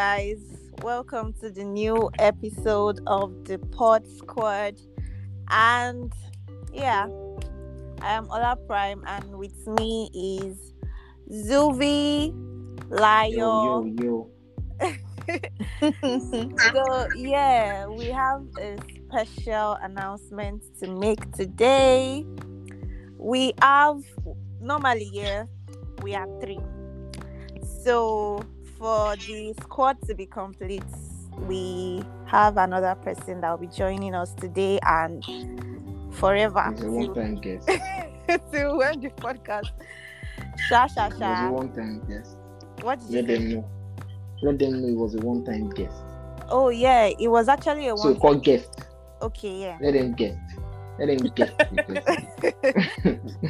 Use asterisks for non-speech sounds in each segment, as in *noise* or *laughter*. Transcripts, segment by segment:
Guys. Welcome to the new episode of the Pod Squad. And yeah, I am Ola Prime, and with me is Zuvi, Layo. Yo, yo, *laughs* so yeah, we have a special announcement to make today. We have normally yeah, we are three. So for the squad to be complete, we have another person that will be joining us today and forever It's a one-time guest. till when the podcast. Sha sha It was a one-time guest. What did you Let say? them know. Let them know it was a one-time guest. Oh yeah, it was actually a one. So called guest. Okay, yeah. Let them guest. Let them *laughs* because-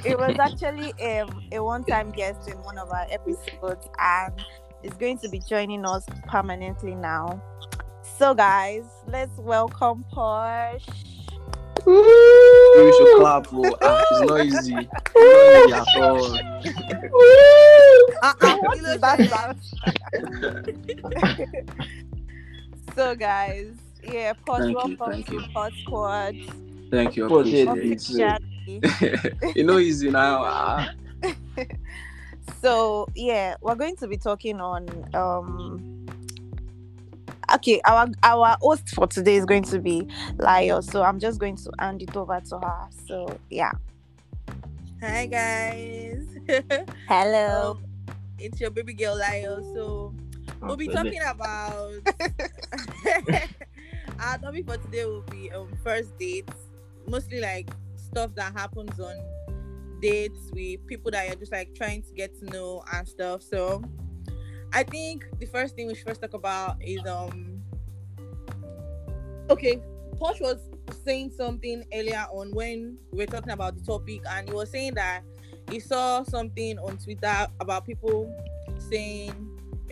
it was actually um, a one-time guest in one of our episodes and is going to be joining us permanently now so guys let's welcome Posh. We should clap, bro. Ah, it's not easy. It's *laughs* not easy at all. Uh-uh, *laughs* what is that sound? *laughs* so guys yeah Posh, Thank you, welcome thank to you. Pod Squad Thank you. What's it? appreciate It's, it. Officially. you know, easy now. Ah, so yeah we're going to be talking on um okay our our host for today is going to be Lio so i'm just going to hand it over to her so yeah Hi guys. *laughs* hello Um, it's your baby girl Lio. So we'll be talking about *laughs* our topic for today will be um first dates. Mostly like stuff that happens on dates with people that you're just like trying to get to know and stuff. So I think the first thing we should first talk about is um okay, Posh was saying something earlier on when we were talking about the topic and he was saying that he saw something on Twitter about people saying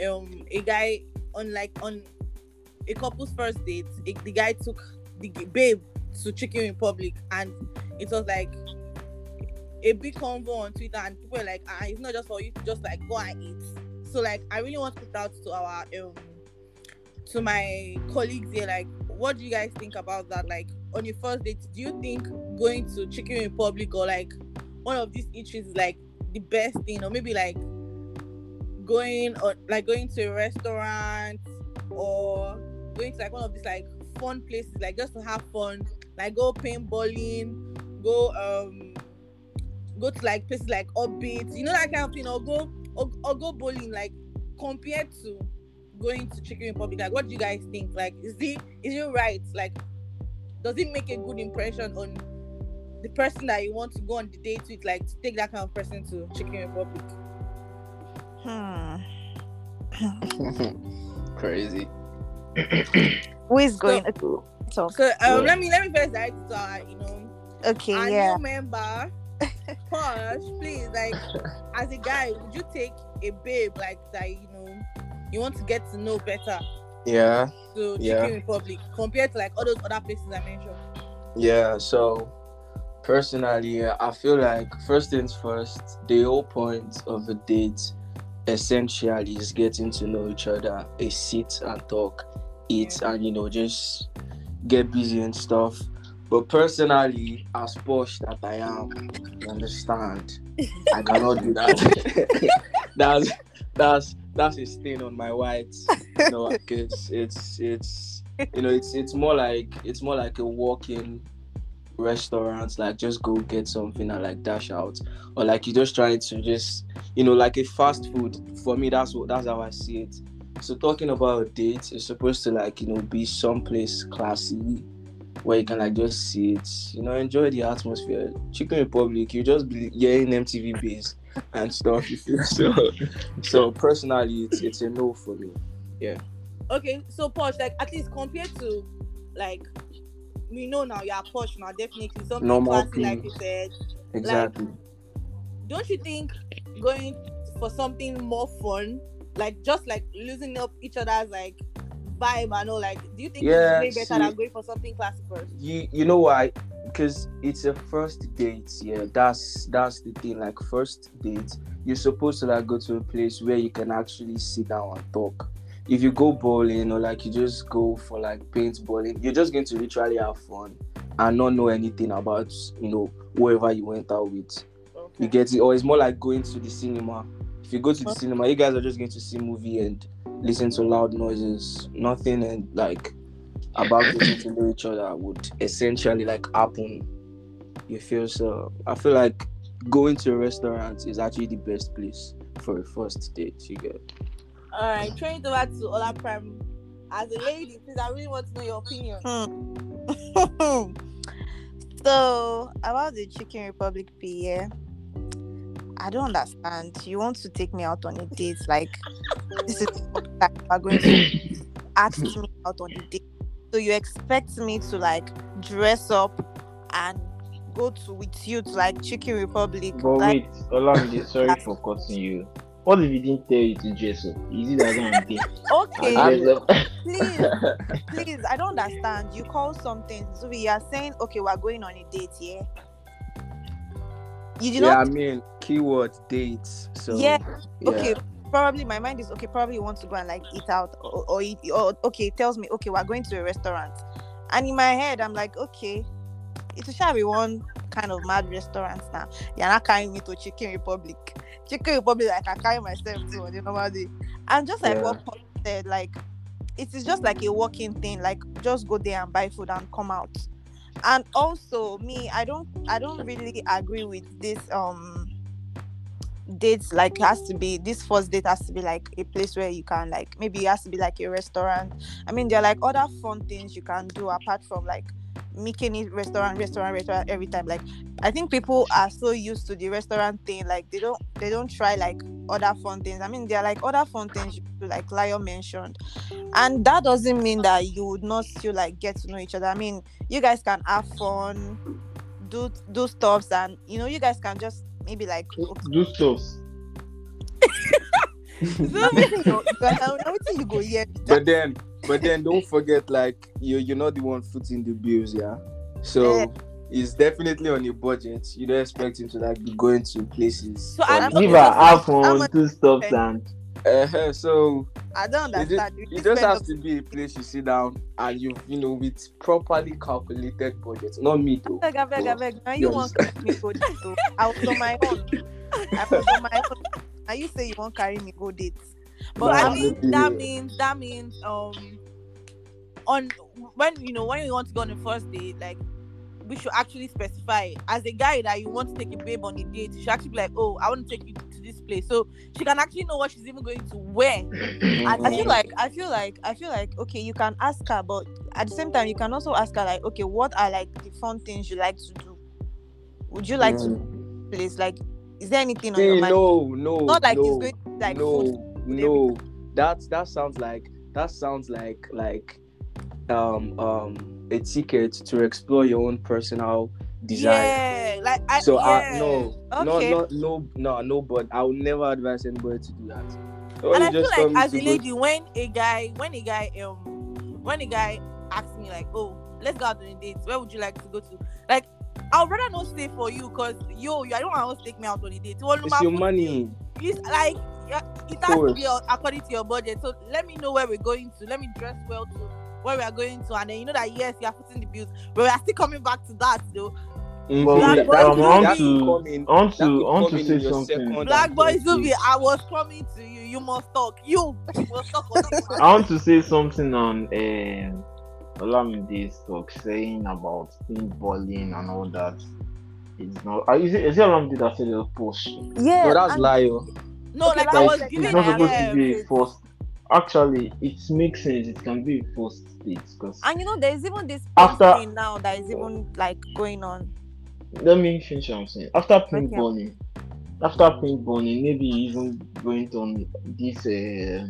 um a guy on like on a couple's first date, the guy took the babe to Chicken Republic and it was like a big convo on Twitter and people were like, ah, it's not just for you to just like go and eat. So like I really want to put out to our um to my colleagues here, like what do you guys think about that? Like on your first date, do you think going to Chicken Republic or like one of these eateries is like the best thing, or maybe like going or like going to a restaurant or going to like one of these like fun places, like just to have fun, like go paintballing, go um go to like places like Orbit, you know that kind of thing, or go or, or go bowling, like compared to going to Chicken Republic. Like, what do you guys think? Like, is it is it right? Like, does it make a good impression on the person that you want to go on the date with? Like, to take that kind of person to Chicken Republic? hmm. *laughs* crazy. *coughs* who is going to talk So, um, Yeah. let me let me first direct to our, you know, okay our yeah new member. *laughs* Posh, please, like, as a guy, would you take a babe like that? You know, you want to get to know better Yeah, to Chicken Yeah. Republic compared to like all those other places I mentioned. yeah. So, personally, uh, I feel like first things first, the whole point of a date essentially is getting to know each other, a sit and talk, eat, and you know, just get busy and stuff. But personally, as posh that I am, you understand, I cannot do that. *laughs* that's that's that's a stain on my white. You know, because it's it's you know it's it's more like it's more like a walk-in restaurant. Like just go get something and like dash out, or like you just trying to just you know like a fast food. For me, that's what that's how I see it. So talking about a date is supposed to like you know be someplace classy where you can like just sit, you know, enjoy the atmosphere. Chicken Republic, you just be hearing MTV Base and stuff. You feel *laughs* so. So personally, it's it's a no for me. Yeah. Okay so posh like at least compared to like we know now you're posh now definitely something Normal classy like you said Exactly. don't you think going for something more fun like just like losing up each other's like vibe and all like do you think Yeah, it's way better see- than going for something classy first you you know why because it's a first date yeah that's that's the thing like first date you're supposed to like go to a place where you can actually sit down and talk if you go bowling or like you just go for like paintballing, you're just going to literally have fun and not know anything about you know whoever you went out with. Okay. You get it, or it's more like going to the cinema. If you go to the cinema, you guys are just going to see movie and listen to loud noises. Nothing and like about getting to know each other would essentially like happen. You feel so? I feel like going to a restaurant is actually the best place for a first date. You get? All right, turn it over to Ola Prime. As a lady, please, I really want to know your opinion. Hmm. *laughs* so about the Chicken Republic beer, I don't understand. You want to take me out on a date? Like this is that you are going to *laughs* ask me out on a date. So you expect me to like dress up and go to with you to like Chicken Republic? But like, wait, Olamide, *laughs* sorry for cutting you. What if he didn't tell you to dress up? Is it that I'm there? *laughs* okay, And dress up? please, please, I don't understand. You call something. So we are saying, okay, we're going on a date, yeah. You did yeah, not I mean keyword dates. So Yeah, yeah. okay probably my mind is okay probably you want to go and like eat out or, or eat or okay it tells me okay we're going to a restaurant and in my head i'm like okay it's a be one kind of mad restaurant now you're not carrying me to chicken republic chicken republic like i carry myself to on the normal day and just like Yeah. what Paul said like it is just like a walking thing like just go there and buy food and come out and also me i don't i don't really agree with this um dates like has to be this first date has to be like a place where you can like maybe it has to be like a restaurant. I mean there are like other fun things you can do apart from like making it restaurant restaurant restaurant every time. Like i think people are so used to the restaurant thing like they don't they don't try like other fun things. I mean there are like other fun things like lion mentioned. And that doesn't mean that you would not still like get to know each other. I mean you guys can have fun do do stuffs and you know you guys can just maybe like okay, Do stuff. so wetin you go na wetin you go hear but then but then don't forget like you you're not the one footing the bills yeah? So Yeah. it's definitely on your budget. You don't expect him to like be going to places. So I don't- Give her have How fun, much- do stuffs and uh, so i don't it just, understand. You it just just spend has to be a place you sit down and you you know with properly calculated budget. Not me though. Abeg abeg But abeg. Na you you wan carry me go date o *laughs* i was on my own. I was on my own. Na you say you wan carry me go date. But Nah, I I'm think with that means that means um on when you know when you want to go on the first date, like we should actually specify as a guy that you want to take a babe on a date, you should actually be like, Oh, I want to take you to this place. So she can actually know what she's even going to wear. I feel like I feel like I feel like okay, you can ask her, but at the same time, you can also ask her like, okay, what are like the fun things you like to do? Would you like to place like? Is there anything on your mind? no no Not like no, it's going to like no no that that sounds like that sounds like like um um a ticket to explore your own personal desire Yeah, like I so yeah. I no Okay. no no no no no but i would never advise anybody to do that Or and I feel like as a go- lady, when a guy, when a guy, um, when a guy asks me like, "Oh, let's go out on a date. Where would you like to go to?" Like, I'd rather not stay for you, cause yo, you I don't want to take me out on a date. Well, it's your money It's like yeah, it has to be uh, according to your budget. So let me know where we're going to. Let me dress well to where we are going to, and then you know that yes, you are putting the bills, but we are still coming back to that though. Mhm. Black That- boy, that um, I want to- come in- want to I want to say something. Black and boy third I was coming to you. You must talk. You *laughs* must talk. on this one. I want to say something on um Olamide's talk saying about paintballing and all that. It's not. Uh, is it is it Olamide that said it was post? Yeah, no that's and- lie oh. No, Okay, like that I was it's giving It's not supposed to be a first. Actually, it makes sense. It can be a first date because And you know, there's even this After- thing now that is even like going on. let me finish what I'm saying. After paintballing, after paintballing, maybe even going on this uh,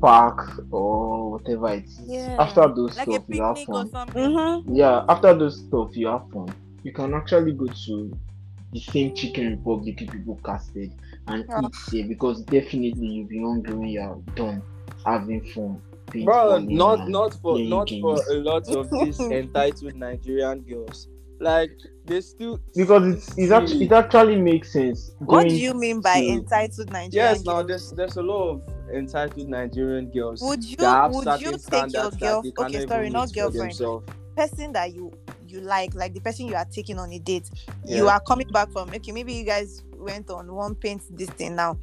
park or whatever it is. Yeah. After those like a stuff, you have picnic or fun. Mm-hmm. Yeah, after those stuff, you have fun. You can actually go to the same Chicken Republic you people casted and Yeah. eat there because definitely you'll be hungry when you're done having fun. bro not not for playing not for a lot of these *laughs* entitled nigerian girls like they still because it's, it's actually, it actually makes sense. What do you mean by to- entitled Nigerian? Girls? Yes now there's there's a lot of entitled Nigerian girls Would you that would you take your standards girl that they okay, sorry, not girlfriend. Person that you you like, like the person you are taking on a date, you are coming back from okay, maybe you guys went on one paint this thing now.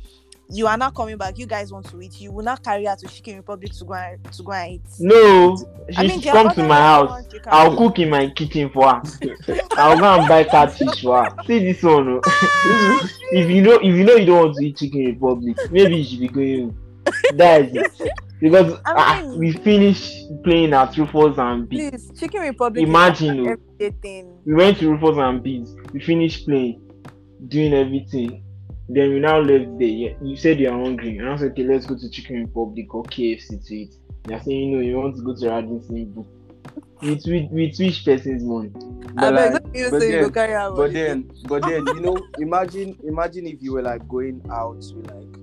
You are not coming back. You guys want to eat. You will not carry her to Chicken Republic to go and to go and eat. No, she I mean, come to my house. restaurants you can I'll cook in my kitchen for her. *laughs* I'll go and buy catfish for her. See this one. oh. *laughs* if you know, if you know you don't want to eat chicken republic, maybe you should be going. That is it. Because I ah, mean- we finished playing at Rufus and Bee. Please, Chicken Republic. Imagine, oh. We went to Rufus and Bee's. We finished playing, doing everything. Then we now left there. You said you're hungry. And I said, okay, let's go to Chicken Republic or KFC to eat. You're saying, no, you want to go to Radisson Blu. With, with, with which person's money? But like, but you go then- But then, but then, you know, *laughs* imagine, imagine if you were like going out with like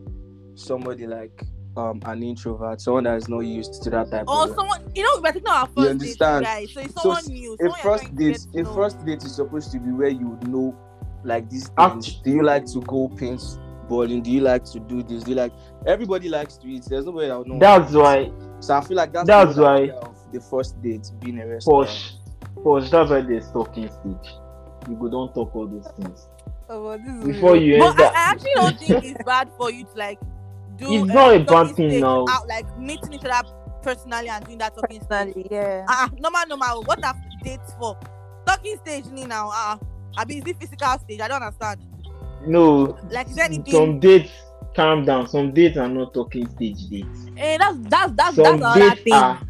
somebody like um an introvert, someone that is not used to that type Or of. someone, you know, we're taking our You first date, understand? guys. So it's someone s- new. a first date, a know. first date is supposed to be where you would know, like these Ah. things. Do you like to go paintballing? Do you like to do this? Do you like? Everybody likes to eat. There's nobody that would know. That's why, So I feel like that's, That's the why- of the first date being a restaurant. Posh, Posh, that's why there's talking stage. You go don't talk all those things. Oh, well, this is Before you But I, enter, I actually don't think it's bad for you to like do. It's uh, not a bad thing now. Out, like meeting each other personally and doing that talking stage. personally, yeah. Ah, uh, normal, normal. What are dates for? Talking stage, ni now. Ah, uh, I mean, is it physical stage? I don't understand. no, Like, is there anything? some dates, calm down. Some dates are not talking stage dates. Eh, that's that's that's Some that's another dates thing. are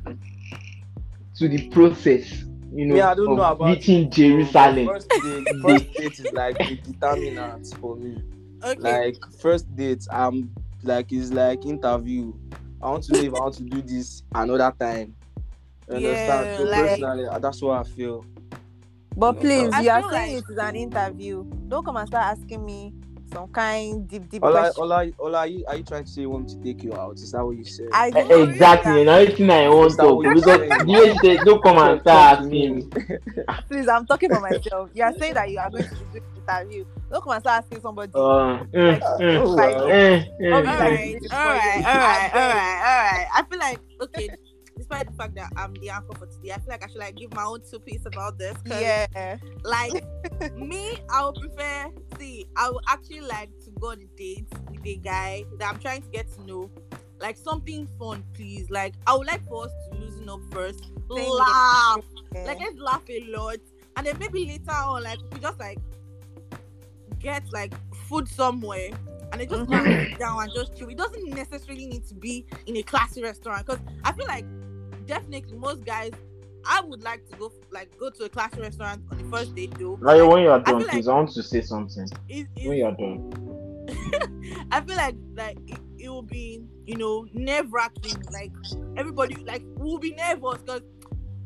to the process, you know, Me, I don't of know about reaching you, but Jerusalem. First date, first date is like the determinant for me. Okay. Like first date, I'm like it's like interview. I want to know if I want to do this another time. You understand? So like- personally, that's what I feel. But No, please, you are saying like- it is an interview. Don't come and start asking me some kind deep, deep Ola, question. Ola, Ola, are you, are you trying to say you want me to take you out? Is that what you said? I Eh, don't know Exactly, and that. everything I want Is that to what you because said? the way you say, don't come and start asking me. *laughs* Please, I'm talking for myself. You are saying that you are going to do this interview. Don't come and start asking somebody. Uh, mm, mm, Oh, Like, well. eh, eh, all Okay. eh. right, Before all you- right, all right, all right, all right. I feel like okay, despite the fact that I'm the anchor for today, I feel like I should like give my own two piece about this. yeah. Like *laughs* me, I would prefer. See, I would actually like to go on a date with a guy that I'm trying to get to know. Like something fun, please. Like I would like for us to loosen up first, Same laugh, yeah. like let's laugh a lot, and then maybe later on, like we just like get like food somewhere. And they just mm-hmm. sit down and just chill. It doesn't necessarily need to be in a classy restaurant because I feel like definitely most guys, I would like to go like go to a classy restaurant on the first date though. Like, when you are done, feel please, I want to say something. It, When you are done. *laughs* I feel like like it, it will be you know nerve wracking. Like everybody like will be nervous because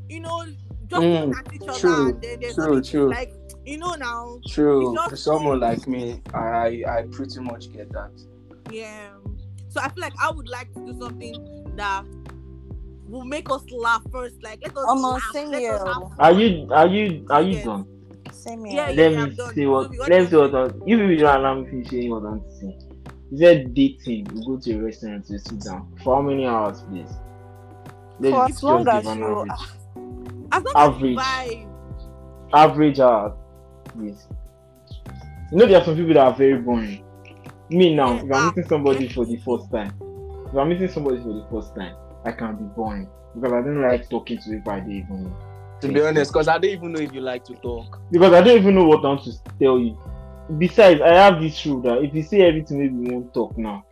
you know just Mm, at each other true, and then there's true, true. like you know now True. For someone like me, I I pretty much get that. yeah. So I feel like I would like to do something that will make us laugh first. Like let us Almost laugh. same let here. us have Are you, are you, are you Yes. done? Same Yeah, here. yeah. Let I'm me done. see what. Let's see do you what. I- If you don't allow me finish saying what I want to say. You said dating. You go to a restaurant to sit down. For how many hours, please? Let's For just as long give as an you- average. as long Average. as you average hours, please. You know, there are some people that are very boring. Me now, if Ah, I'm meeting somebody for the first time, if I'm meeting somebody for the first time, I can be boring because I don't like talking to people I don't even know. To be honest, because I don't even know if you like to talk. Because I don't even know what I want to tell you. Besides, I have this rule that if you say everything, maybe we won't talk now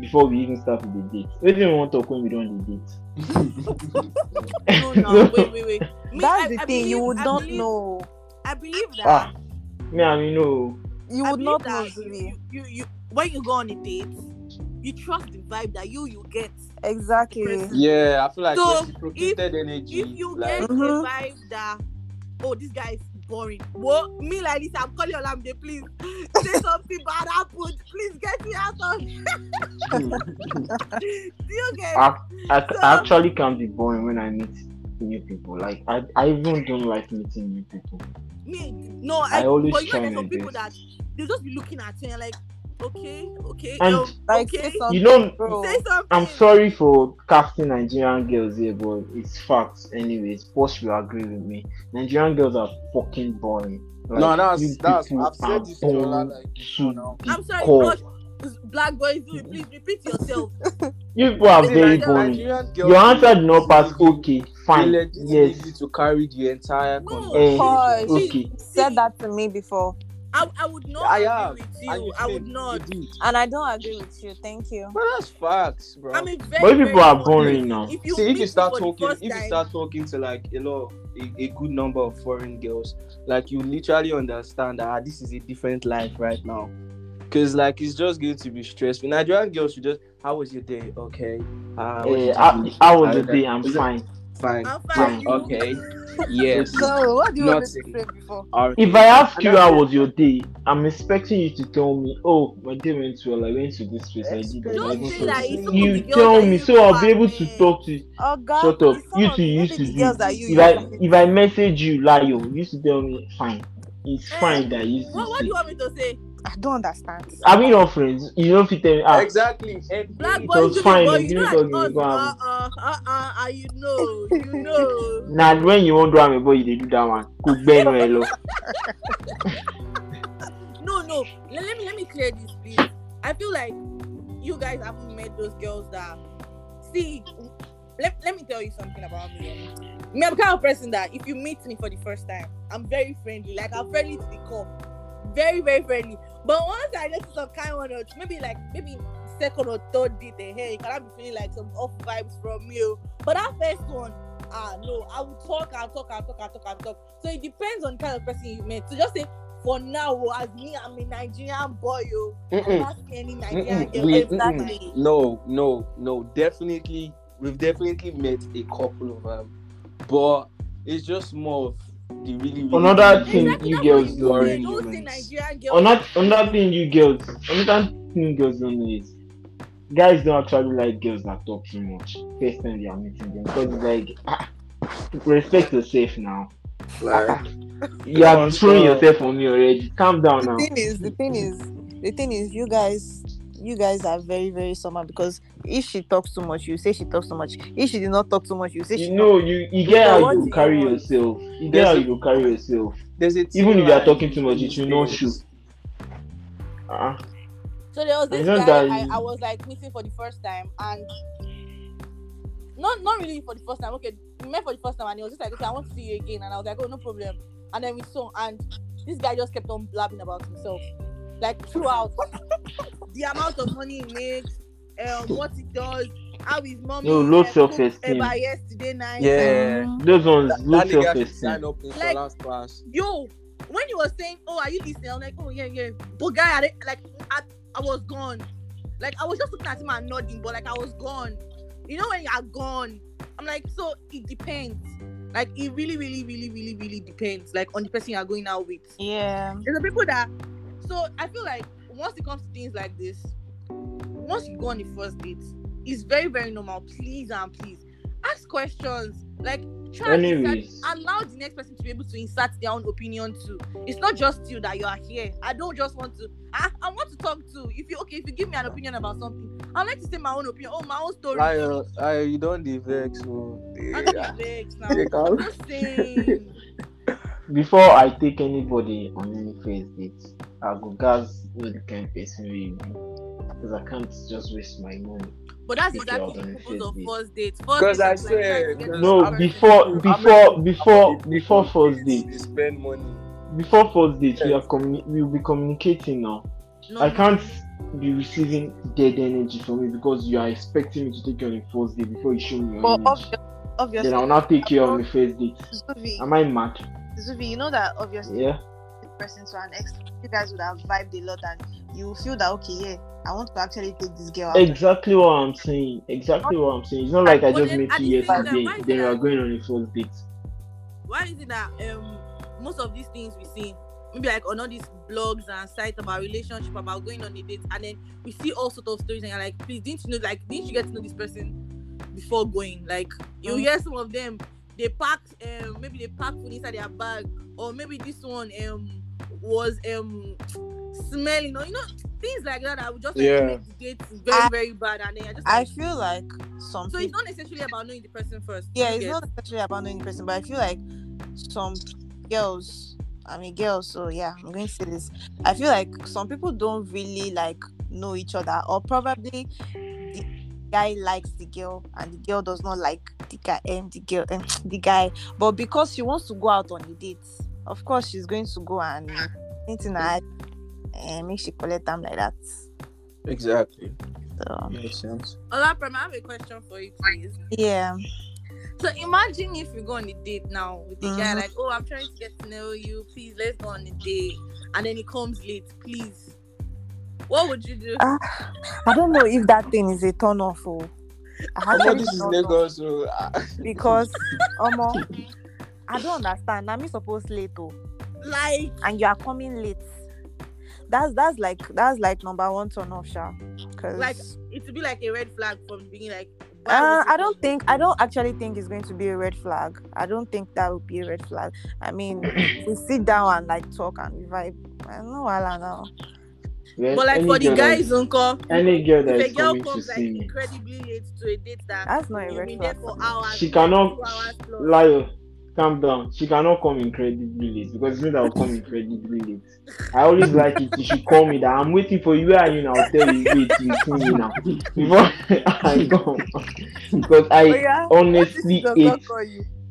before we even start with the date. Maybe we won't want to talk when we don't the date. *laughs* No, no, *laughs* wait, wait, wait. Me, That's I- the I thing. you would I not believe- know. I believe that. Ah, me, I mean, no. You would not know, that you, you, you, when you go on a date, you trust the vibe that you you get. Exactly. Yeah, I feel like So, reciprocated energy. If you like, get Mhm. a vibe that, oh, this guy is boring. Well, me like this, I'm calling Olamide, please *laughs* say something bad happened. Please get me out of. *laughs* Do you get? I, I, So- I actually can be boring when I meet new people. Like, I, I even don't like meeting new people. me? No, I I, always but you know, there's some people best. that they'll just be looking at you and like, Okay, okay. And- um, Like okay. say You know. Say. I'm sorry for casting Nigerian girls here, but it's facts. Anyways, Posh will agree with me. Nigerian girls are fucking boring. Like, no, that's you that's. I've are said this to Ola boring like before to now. the I'm sorry, core. Rush. Black boys, do it. Please repeat yourself. You people are See, very like, boring. Nigerian girls, Your answer did not pass. Okay, fine. Yes. need to carry the entire No. conversation. Eh, okay. You said that to me before, I, I would not I agree have. with you. you I would not. And I don't agree with you. Thank you. But that's facts, bro. I mean, very, But you people are boring now. If you See, if you start talking, if you time- start talking to like a lot, a, a good number of foreign girls, like you literally understand that ah, this is a different life right now. Cause like it's just going to be stressful. Nigerian girls should just, how was your day? Okay. Uh, what Eh, did you I, do? Was Uh, the day. I'm fine. it- fine. Fine. I'm fine. you- okay. *laughs* Yes. So what do you want me to say before? If I ask you how was your day, I'm expecting you to tell me, "Oh, my day went well. I went to this place. I did this." Don't did that. It's some of the You girls tell me, you so I'll be able to talk to. Oh God, Shut up. it's some You two used to do. you If I if I message you, lie, you used to tell me, "Fine, it's Eh, fine." That you used What, what do you want me to say? I don't understand. Are we not friends? You don't fit tell me. Ah, Exactly. Black It boys was do fine, it, but you you know, didn't us, uh, uh, uh, uh, uh, you know, you *laughs* know. Now when you want to have a boy, you do that one. Cook Ben well. No, no. Let, let me let me clear this, please. I feel like you guys haven't met those girls that see. Let, let me tell you something about me. Me, I'm the kind of person that if you meet me for the first time, I'm very friendly. Like I'm friendly to the core, very very friendly. But once I notice some kind one or maybe like maybe second or third date, eh, hey, can I be feeling like some off vibes from you? But that first one, ah no, I will talk, I'll talk, I'll talk, I'll talk, I'll talk. So it depends on the kind of person you met. So just say for now, oh, as me, I'm a Nigerian boy, yo. I'm Mm-mm. any Nigerian Mm-mm. girl. We- Exactly. mm-mm. No, no, no. Definitely, we've definitely met a couple of them, but it's just more of the really. really Another really- thing Exactly, you girls don't you know. Don't say Nigerian. Another another thing you girls, another thing girls don't know is guys don't actually like girls that talk too much. First time they are meeting them because it's like ah, respect yourself now. Like, *laughs* You are Yeah, throwing yourself on me already. Calm down now. The thing is, the thing is, the thing is, you guys, you guys are very, very somehow because if she talks too much, you say she talks too much. If she did not talk too much, you say she. You know, you, you get how you you carry want? yourself. You get how you carry yourself. there's a Even if you are talking too much, it will not these show. days. Uh, So there was this It's guy that I, I was like meeting for the first time and not not really for the first time. Okay, we met for the first time and he was just like, Okay, I want to see you again. And I was like, Oh no problem. And then we saw and this guy just kept on blabbing about himself. Like throughout *laughs* the amount of money he makes, um, what he does, how his mom No, low self-esteem. ever yesterday night. Yeah. Um, those ones That, low that self sign esteem. up in Like- Sola's class. yo, when you were saying, "Oh, are you listening?" I'm like, "Oh yeah, yeah." But guy, I like, I, I was gone. Like I was just looking at him and nodding, but like I was gone. You know when you are gone, I'm like, so it depends. Like it really, really, really, really, really depends. Like on the person you're going out with. yeah. There's the people that. So I feel like once it comes to things like this, once you go on the first date, it's very, very normal. Please and please ask questions. Like try and insert- allow the next person to be able to insert their own opinion too. It's not just you that you are here. I don't just want to. I, I want to talk to. If you okay, if you give me an opinion about something, I like to say my own opinion. Oh, my own story. Liar, liar, uh, you don't vex. So, I'm not vex now. I'm just saying. *laughs* Before I take anybody on any first date, I go gas know the kind of person we. Because I can't just waste my money. But that's Take exactly you out on the purpose of first date. first Because dates I said like trying swear, to get to No, know the person. before before before before first they- date. they spend money. Before first date, we are communi- we'll be communicating now. No, I can't be receiving dead energy from you because you are expecting me to take you on a first date before you show me your But image. obviously, obviously, Then I'll not take you on the first date. Zuvi, Am I mad? Zuvi, you know that obviously Yeah. This person to an extent, you guys would have vibed a lot, and you feel that okay, yeah, I want to actually take this girl out. Exactly what I'm saying. Exactly what I'm saying. It's not like I But just met you the same time, yesterday. Then we are going on a first date. why is it that um most of these things we see maybe like on all these blogs and sites about relationship about going on a date and then we see all sort of stories and you're like please didn't you know like didn't you get to know this person before going like you Mm. hear some of them they packed um maybe they packed food inside their bag or maybe this one um was um smelling or you know things like that. I would just Yeah. like, make the date very I- very bad, and then I just I feel like some so it's not necessarily about knowing the person first. yeah, it's not necessarily about knowing the person, but I feel like some girls, I mean girls, so yeah, I'm going to say this. I feel like some people don't really like know each other, or probably the guy likes the girl and the girl does not like the guy and the girl and the guy, but because she wants to go out on a date, of course she's going to go and anything and make she collect them like that. Exactly. So Makes sense. Ola Prime, I have a question for you, please. yeah. So imagine if you go on a date now with the guy, Mhm. like, oh, I'm trying to get to know you. Please, let's go on a date. And then he comes late. Please, what would you do? Ah, I don't know if that thing is a turn off. Oh. I I know this is don't Lagos, so uh, *laughs* because Omo, I don't understand. I'm supposed late oh, Like, and you are coming late. That's that's like that's like number one turn off, sha. Cause Like, it would be like a red flag from the beginning. Like, uh, I don't think I don't actually think it's going to be a red flag. I don't think that would be a red flag. I mean, *coughs* we sit down and like talk and we vibe. I don't know why now. Well, But like for the girl that- guys, uncle, any girl that if a girl coming to comes like see me, incredibly late to a date that That's not a red flag. for for hours, She cannot two hours plus. Liar, calm down. She cannot come incredibly late because me that will come incredibly late. I always like it. She should call me that I'm waiting for you. Where are you now? I'll tell you wait. You see me now before *laughs* I come because I Oh, yeah? honestly hate. not.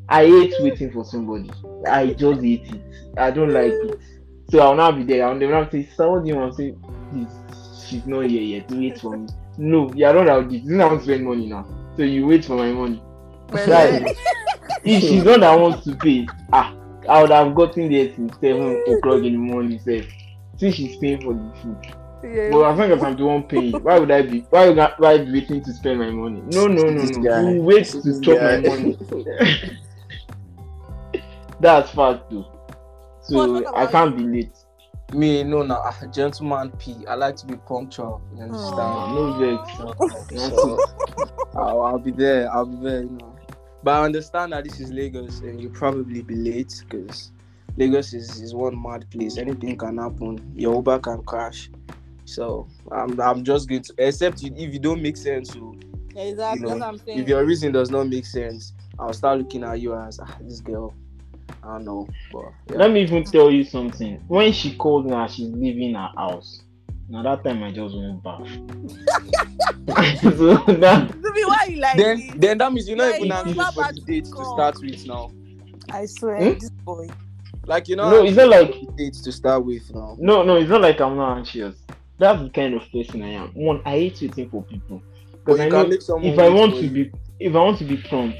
I hate waiting for somebody. I just hate it. I don't like it. So I'll now be there. I'll never say, "So what do you want to say?" Please, she's not here yet. Wait for me. No, you are not out. Not to spend money now. So you wait for my money. Right. If she's not that wants to pay, ah, I would have gotten there till seven o'clock in the morning. Say, since she's paying for the food. yeah. But as long as I'm the one paying, why would I be? Why would I, why be waiting to spend my money? No, no, no, no. guy. You wait to chop my money. *laughs* *laughs* That's fact too. So I can't be late. Me, no, no, ah, gentleman P. I like to be punctual. You understand? Aw. No vex. *laughs* So, I'll, I'll be there. I'll be there. You know. But I understand that this is Lagos, and you'll probably be late because Lagos is, is one mad place. Anything can happen. Your Uber can crash. So I'm, I'm just going to, except you, if you don't make sense. So Yeah, exactly. You know, That's what I'm saying. if your reason does not make sense, I'll start looking at you as ah, this girl. I don't know, but yeah. Let me even tell you something. When she called me and she's leaving her house, now that time I just went back. *laughs* so that Zubi, why you like then this? then that means you're not even you anxious remember for the date to start with now. I swear, Hmm? this boy. Like you know, no, it's not like dates to start with now. No, no, it's not like I'm not anxious. That's the kind of person I am. One, I hate waiting for people. Because I know if I want to be if I want to be prompt,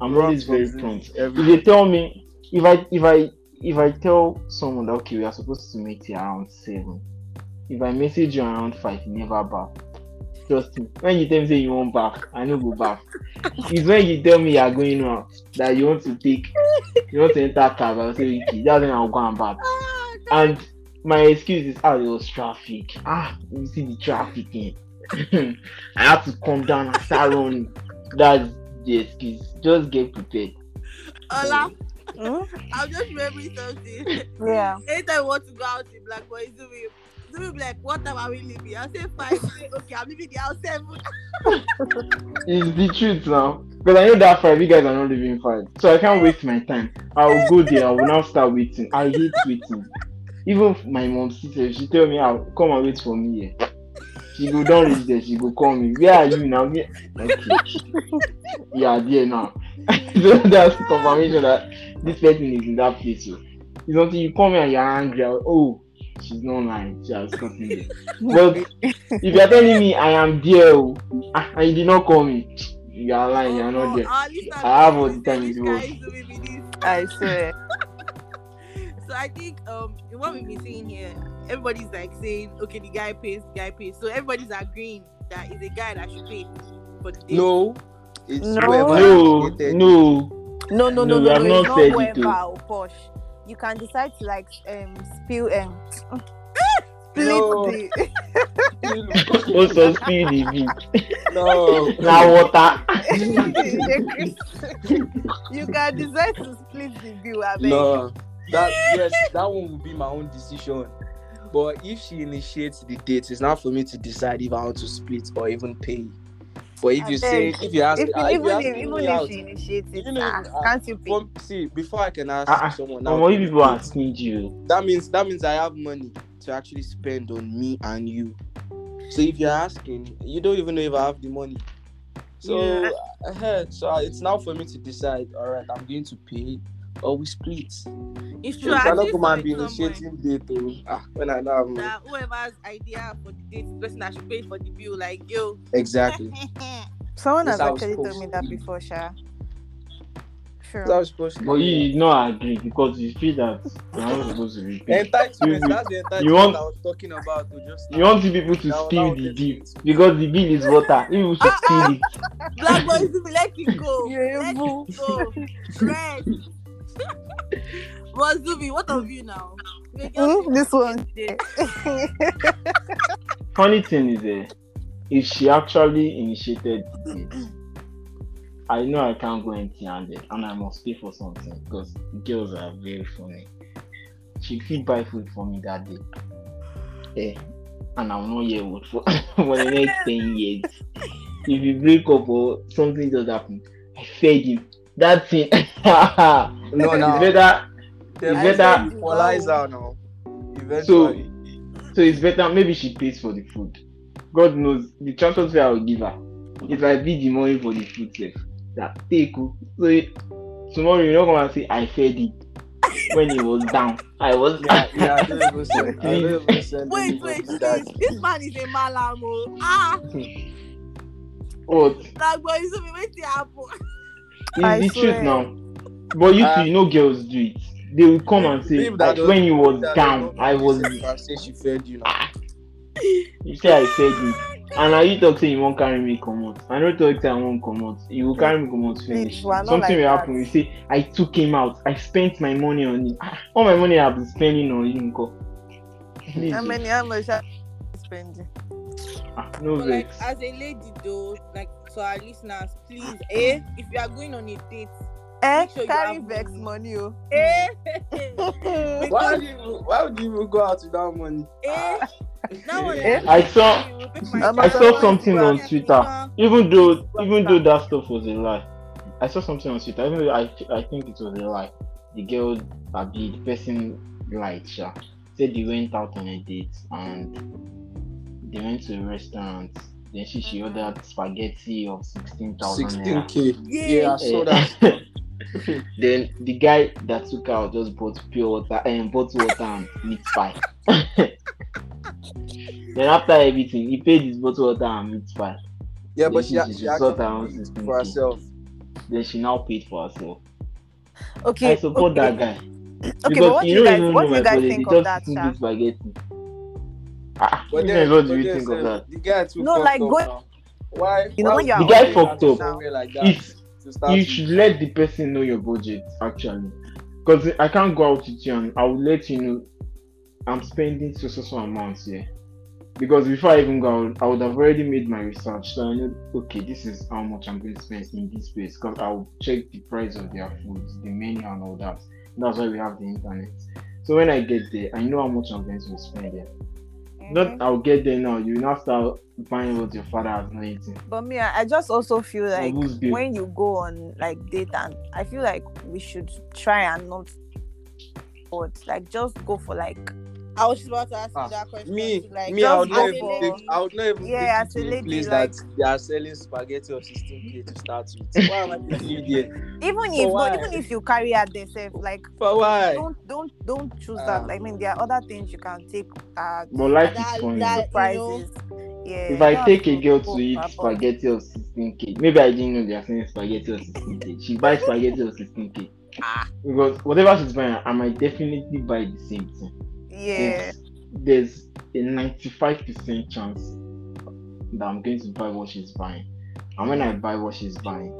I'm Prompt always very prompt. every- If they tell me if I if I if I tell someone that okay we are supposed to meet here around seven, if I message you around five, you never back. Trust me. When you tell me say you want back, I no go back. *laughs* it's when you tell me you are going out that you want to take you want to enter cab, I'll say okay, that's when I'll go and back. Ah, And my excuse is ah there was traffic. Ah, you see the traffic in. *laughs* I have to come down and start running. That's the excuse. Just get prepared. Ola, Hmm? I'm just remembering something. Yeah. Anytime I want to go out with Black Boy, Zubi, Zubi be like, what time are we leaving? I'll say five. Okay, I'm leaving the house seven. It's the truth now. Because I know that five, you guys are not leaving five. So I can't waste my time. I'll go there, I will now start waiting. I hate waiting. Even my mom sister, she tell me, "I'll come and wait for me here. She go down reach there, she go call me. Where are you now? Okay. yeah, there now. *laughs* so that's confirmation that this person is in that place. So. It's until you come here and you're angry. Oh, she's not lying. She has gotten there. *laughs* But if you're telling me I am there oh, ah, and you did not call me, you are lying. You are not there. Oh, I'm have all the time in the world. is Zubi with this. I swear. *laughs* So I think um what we've been saying here, everybody's like saying, okay, the guy pays, the guy pays. So everybody's agreeing that it's a guy that should pay for the date. No, it's No. whoever No, initiated. no. No, no, no, No, no, we have no. not It's not said it, whoever or posh. You can decide to like um spill um *laughs* split No. the Also *laughs* spill the beat. no, Now water. *laughs* you can decide to split the bill. I beg. no. That yes, that one will be my own decision. But if she initiates the date, it's not for me to decide if I want to split or even pay. But if I you say, if you ask, If, ah, if even you ask if, me even out, if she initiates it, You know, ah, uh, can't you pay? for- see, before I can ask Ah, ah. someone Some out, of people are stingy. oh. that means that means I have money to actually spend on me and you. So if you're asking, you don't even know if I have the money. So Yeah. uh, so it's now for me to decide. All right, I'm going to pay or we split. It's So true. you I cannot actually come saw and be somewhere initiating date. oh. Ah, when I know have money. that whoever's idea for the date, the person that should pay for the bill, like you. Exactly. *laughs* Someone That's has actually told me that be. before, Sha. Sure. That's how it's supposed to But you did not agree because you feel that you're not supposed to repeat. *laughs* Entitlement, You- that's the entitlement you want- I was talking about. To just You want you people to Now- spill now the get deep it. because the bill is water. You should ah, ah, spill it. Ah. Black boys, let it go. *laughs* Yeah, let it go. Rest. *laughs* but Zubi, what of you now? Make your- Hmm, this one. *laughs* Funny thing is, eh, if she actually initiated the date, I know I can't go empty-handed and I must pay for something because girls are very funny. She fit buy food for me that day, eh, and I'm not here with for *laughs* for the next ten years. If you break up or something does happen, I fed him. That thing. *laughs* No, no. it's better. Then I better said equalize out now. Eventually. So it's better. Maybe she pays for the food. God knows the transport fare I will give her. If I bid the money for the food safe, that take oh. So tomorrow you not come and say I fed it when he was down. I was yeah, yeah, I don't even *laughs* send. I don't even send Wait, wait, that. this, this man is a malamo. Ah, *laughs* What? Black boys, Zubi, wait till happen. I It's the swear. truth now. But you Uh, two, you know girls do it. They will come and say Leave that when you was that down, I was. listen and say she fed you now. You say I fed you. And now you talk say you won't carry me come out. I don't talk say I won't come out. You will carry me come out finish. Please, we are not Something like will that. happen. You say I took him out. I spent my money on him. Ah, All my money I've been spending on him. Ko. Please, *laughs* How many how much are you spending? ah, no But like vex. as a lady though, like to our listeners, please, eh, if you are going on a date, Eh, Make sure you carry have vex money. money, oh. eh, *laughs* Why would you? Why would you even go out without money? eh, Eh? I saw- you will pick my I saw something on Twitter. Even though even though that stuff was a lie, I saw something on Twitter. Even though I I think it was a lie. The girl, Abi, the person lied. Sha, said they went out on a date and they went to a restaurant. Then she she ordered spaghetti of sixteen thousand Sixteen naira. k. Yeah. Yeah, I saw Eh, that. *laughs* then the guy that took out just bought pure water and bottled water and meat pie. *laughs* then after everything, he paid his bottled water and meat pie. Yeah, but Then she, she- she, she sort her actually own paid system for herself. Then she now paid for herself. Okay. I support okay. that guy. Okay, because but what do you you guys what do you guys think of that, eating Sha? this spaghetti. Ah, But then, what do but you then, think of that? The guy too No, like, go- now. Why? You know why you're The guy fucked up. Like that If to start you with? should let the person know your budget actually, because I can't go out with you and I will let you know I'm spending so so so amounts here. Because before I even go out, I would have already made my research, so I know okay, this is how much I'm going to spend in this place. Because I will check the price of their foods, the menu, and all that. That's why we have the internet. So when I get there, I know how much I'm going to spend there. Not I'll get there now. You now start buying what your father has not eaten. But me, I just also feel like when you go on like date and I feel like we should try and not but like just go for like I was just about to ask Ah, you that question. Me, like, me, I would just not even for- take. I would not even Yeah, take as you a to a lady, place like- that they are selling spaghetti of 16k to start with. Why am I taking you there? even if why? no, even if you carry out yourself, like For why? don't don't don't choose Ah. that. I mean there are other things you can take at But life That- is funny. that- prices. Yeah. if I take a girl to eat spaghetti of 16k, maybe I didn't know they are selling spaghetti of 16k. She buys spaghetti of 16k. *laughs* Ah. Because whatever she's buying, I might definitely buy the same thing. Yeah. There's, a 95% chance that I'm going to buy what she's buying. And when I buy what she's buying,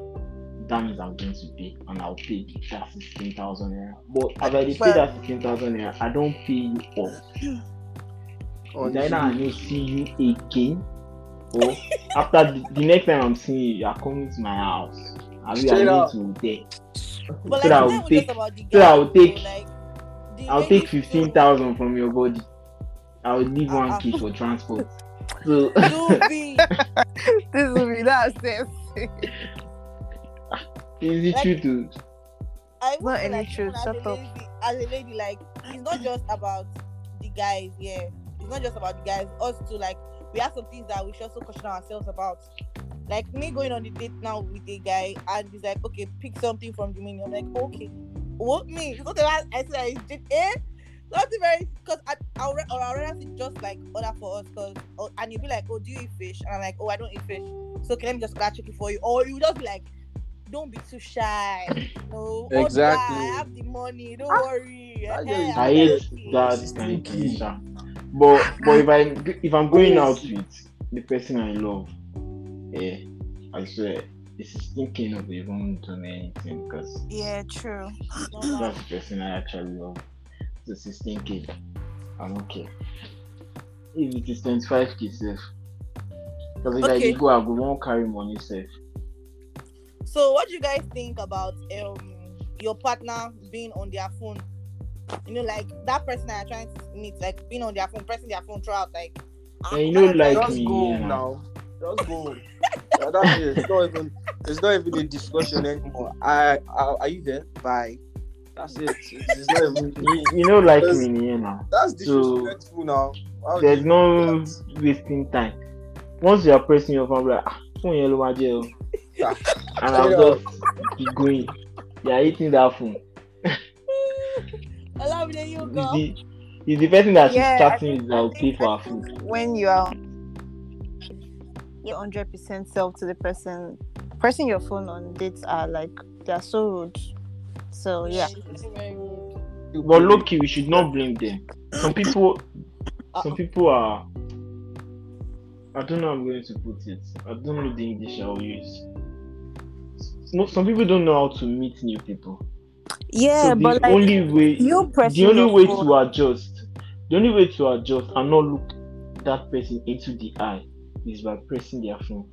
that means I'm going to pay. And I'll pay that 16,000 naira. But I dey pay Well- that 16,000 naira, I don't pay you off. On It's either I will see you again, or *laughs* after the, the next time I'm seeing you, you are coming to my house. I'll be Straight going to there. But so like, that I will take- so I will take- like, I'll take feel- 15,000 from your body. I'll leave ah, one Uh-uh. key for transport. *laughs* So *laughs* this will be that sense. is it Like- true to I Not feel any like truth, shut up. as a lady, like it's not just about the guys. Yeah, it's not just about the guys. Us too. Like we have some things that we should also question ourselves about. Like me going on the date now with a guy, and he's like, "Okay, pick something from the menu." I'm like, "Okay, what me?" It's not that I said I did eh. Nothing very because I I'll or I'll rather say just like order for us because oh, and you'll be like, "Oh, do you eat fish?" And I'm like, "Oh, I don't eat fish." So can let me just grab chicken for you, or you just be like, "Don't be too shy." No, order, Exactly. I have the money. Don't Ah. worry. I Eh, I I'm hate that It's kind of thing. But but if I if I'm going out with the person I love, yeah, I swear this is thinking of even doing anything because Yeah, true. No, no. that's the person I actually love. So 16k, I don't okay. If it is 25k safe. Because if I Okay. dey go, I go won't carry money safe. So, what do you guys think about um your partner being on their phone? You know, like that person that you're trying to meet, like being on their phone, pressing their phone throughout, like. ah, And you know, like trying- Just me, go yeah. now. Just go. *laughs* Yeah, that's it. It's not even. It's not even a discussion anymore. I, I are you there? Bye. That's it. It's not even. You, you know, like Yes. me, yeah, now. That's So, disrespectful now. Why would There's no that? wasting time. Once you are pressing your phone, like, ah, phone yellow, my jail. Yeah. And I'll Straight just keep going. You are eating that phone. *laughs* Allow me, you It's go. the, it's the person that she's Yeah, I chatting think- with that will pay for I her food. When you are hundred percent self to the person, pressing your phone on dates are like they are so rude. So yeah, It's very rude. But Loki, we should not blame them. Some people, some people are. I don't know. how I'm going to put it. I don't know the English I'll use. No, some people don't know how to meet new people. yeah, so the but like only way, you pressing the only way phone, to adjust, the only way to adjust and not look that person into the eye is by pressing their phone.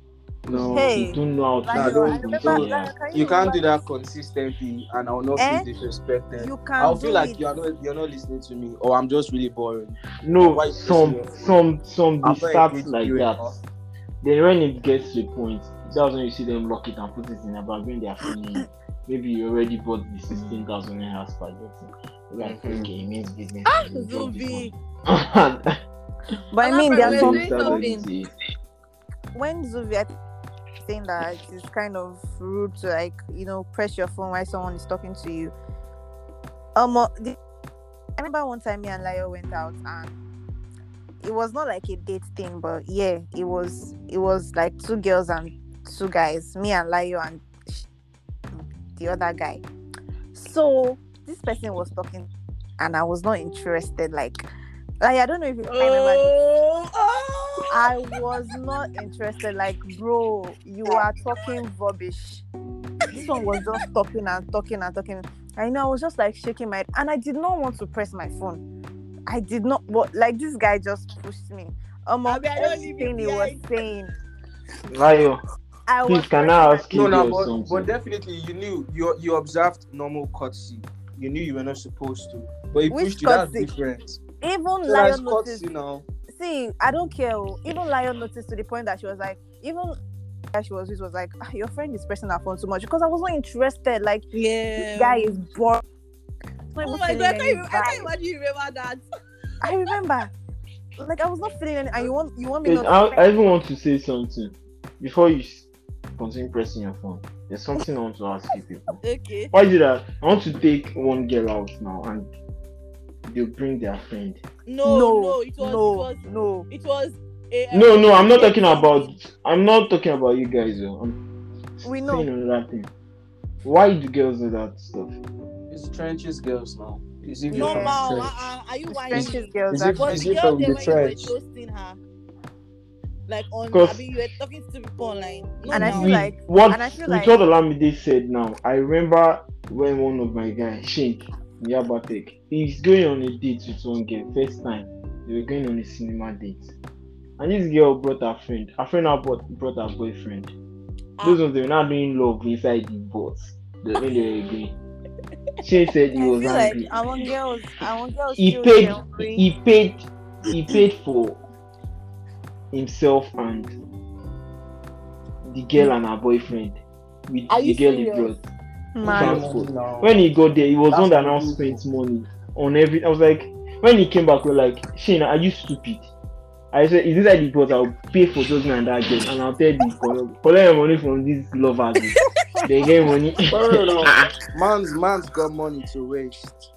No. Hey, They don't know how to Nah, I don't- remember, into the like, You can't do that consistently, and I will not Eh? feel disrespected. You can I'll feel like it. you're not you're not listening to me, or I'm just really boring. No, Why some, some, some I'm they start like that. enough. Then when it gets to a point, that's when you see them lock it and put it in a bag when they are feeling. *coughs* Maybe you already bought the sixteen thousand naira spaghetti. You're Like Mhm. okay, it means business. Ah, you Zubi. *laughs* But I mean, there are person some something. When Zuvia saying that it is kind of rude to like you know press your phone while someone is talking to you. Um, I remember one time me and Lio went out and it was not like a date thing, but yeah, it was it was like two girls and two guys, me and Lio and the other guy. So this person was talking, and I was not interested. Like, like I don't know if you I remember. Oh, oh. I was not interested. Like, bro, you are talking rubbish. This one was just talking and talking and talking. I know I was just like shaking my head, and I did not want to press my phone. I did not. But like this guy just pushed me. Um, Abi, I don't leave you everything he was saying, Layo, I was. please can I ask No, you no, girls but, but definitely you knew you you observed normal courtesy. You knew you were not supposed to, but he Which pushed you. That's different. Even So Lion noticed. courtesy now. See, I don't care. oh. Even Lion noticed to the point that she was like, even she was with was like, "Ah, your friend is pressing her phone too much because I was not interested. Like Yeah. this guy is bored. Oh my god, I can't, even, I can't imagine you remember that. I remember. Like I was not feeling any and you want you want me Wait, not I, I even want to say something before you continue pressing your phone. There's something I want to ask you people. *laughs* Okay. Why is it that I want to take one girl out now and they'll bring their friend? No, no, no, it was, no, it was, no. it was. A, No, no, I'm not talking about. I'm not talking about you guys. Though. I'm We know. saying another thing. Why do girls do that stuff? It's trenches girls now. Is if No, you're ma, from uh, trench. uh, are you It's whining? French's girls. Is that- it- Was is it from the when were trench? toasting her? Like on, Cause- I mean, you were talking to people online. No, And I now. feel like- what and I feel with like- what Olamide said now, I remember when one of my guys, Shane Yabatech, he's going on a date with one girl. First time they were going on a cinema date, and this girl brought her friend. Her friend now brought, brought her boyfriend. Those ones they were not doing love inside the bus. The when they were going. Shane said he was angry. like among girls, among girls, he paid he paid he paid for himself and the girl and her boyfriend with Are the girl he brought. Man. Transport. No. When he got there, he was That's one that now stupid. spent money on every. I was like, when he came back, we are like, Shane, are you stupid? I said, is this like the boss? I'll pay for those and that girl, and I'll tell you, collect collect money from these lovers. *laughs* they get money. For *laughs* man's man's got money to waste.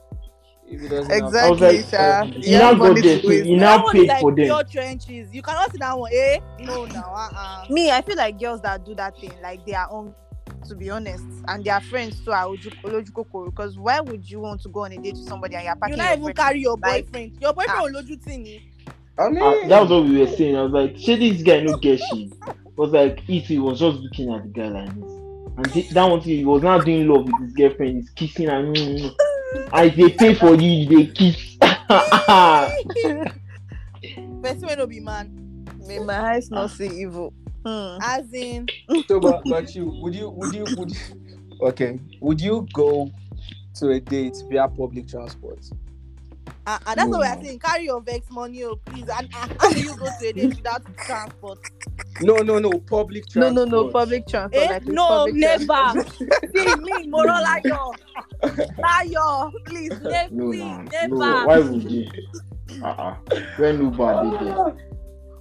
If he doesn't have- I was Exactly, like, Sha. um, he You now have got money there, to he That now one paid like for them. pure trenches. You cannot see that one, eh? No, no, uh-uh. Me, I feel like girls that do that thing, like they are on, to be honest, and their friends too are oju- olojukokoro. Because why would you want to go on a date with somebody and you're You packing not even carry your Like- boyfriend. Your boyfriend Ah. will load you thing. I mean, Ah, that was what we were saying. I was like, shit, this guy no get shit. I was like, if he was just looking at the guy like this. And th- that one thing, he was not doing love with his girlfriend, he's kissing and mm, and they pay for you, they kiss. *laughs* Person will not be man. May my eyes not see evil. Hmm. As in, so but, *laughs* but you would you would you would okay would you go to a date via public transport? uh, uh, that's what No. we're saying. Carry your vex money, oh, please. And uh, how do you go to a date without transport? No, no, no, public No, transport. no, no, no. public transport. Eh? like No, public never. transport. *laughs* See me, Moro Layo. Layo, please, ne- no, please, no, never. no. Why would you? Uh-uh. When Uber did there.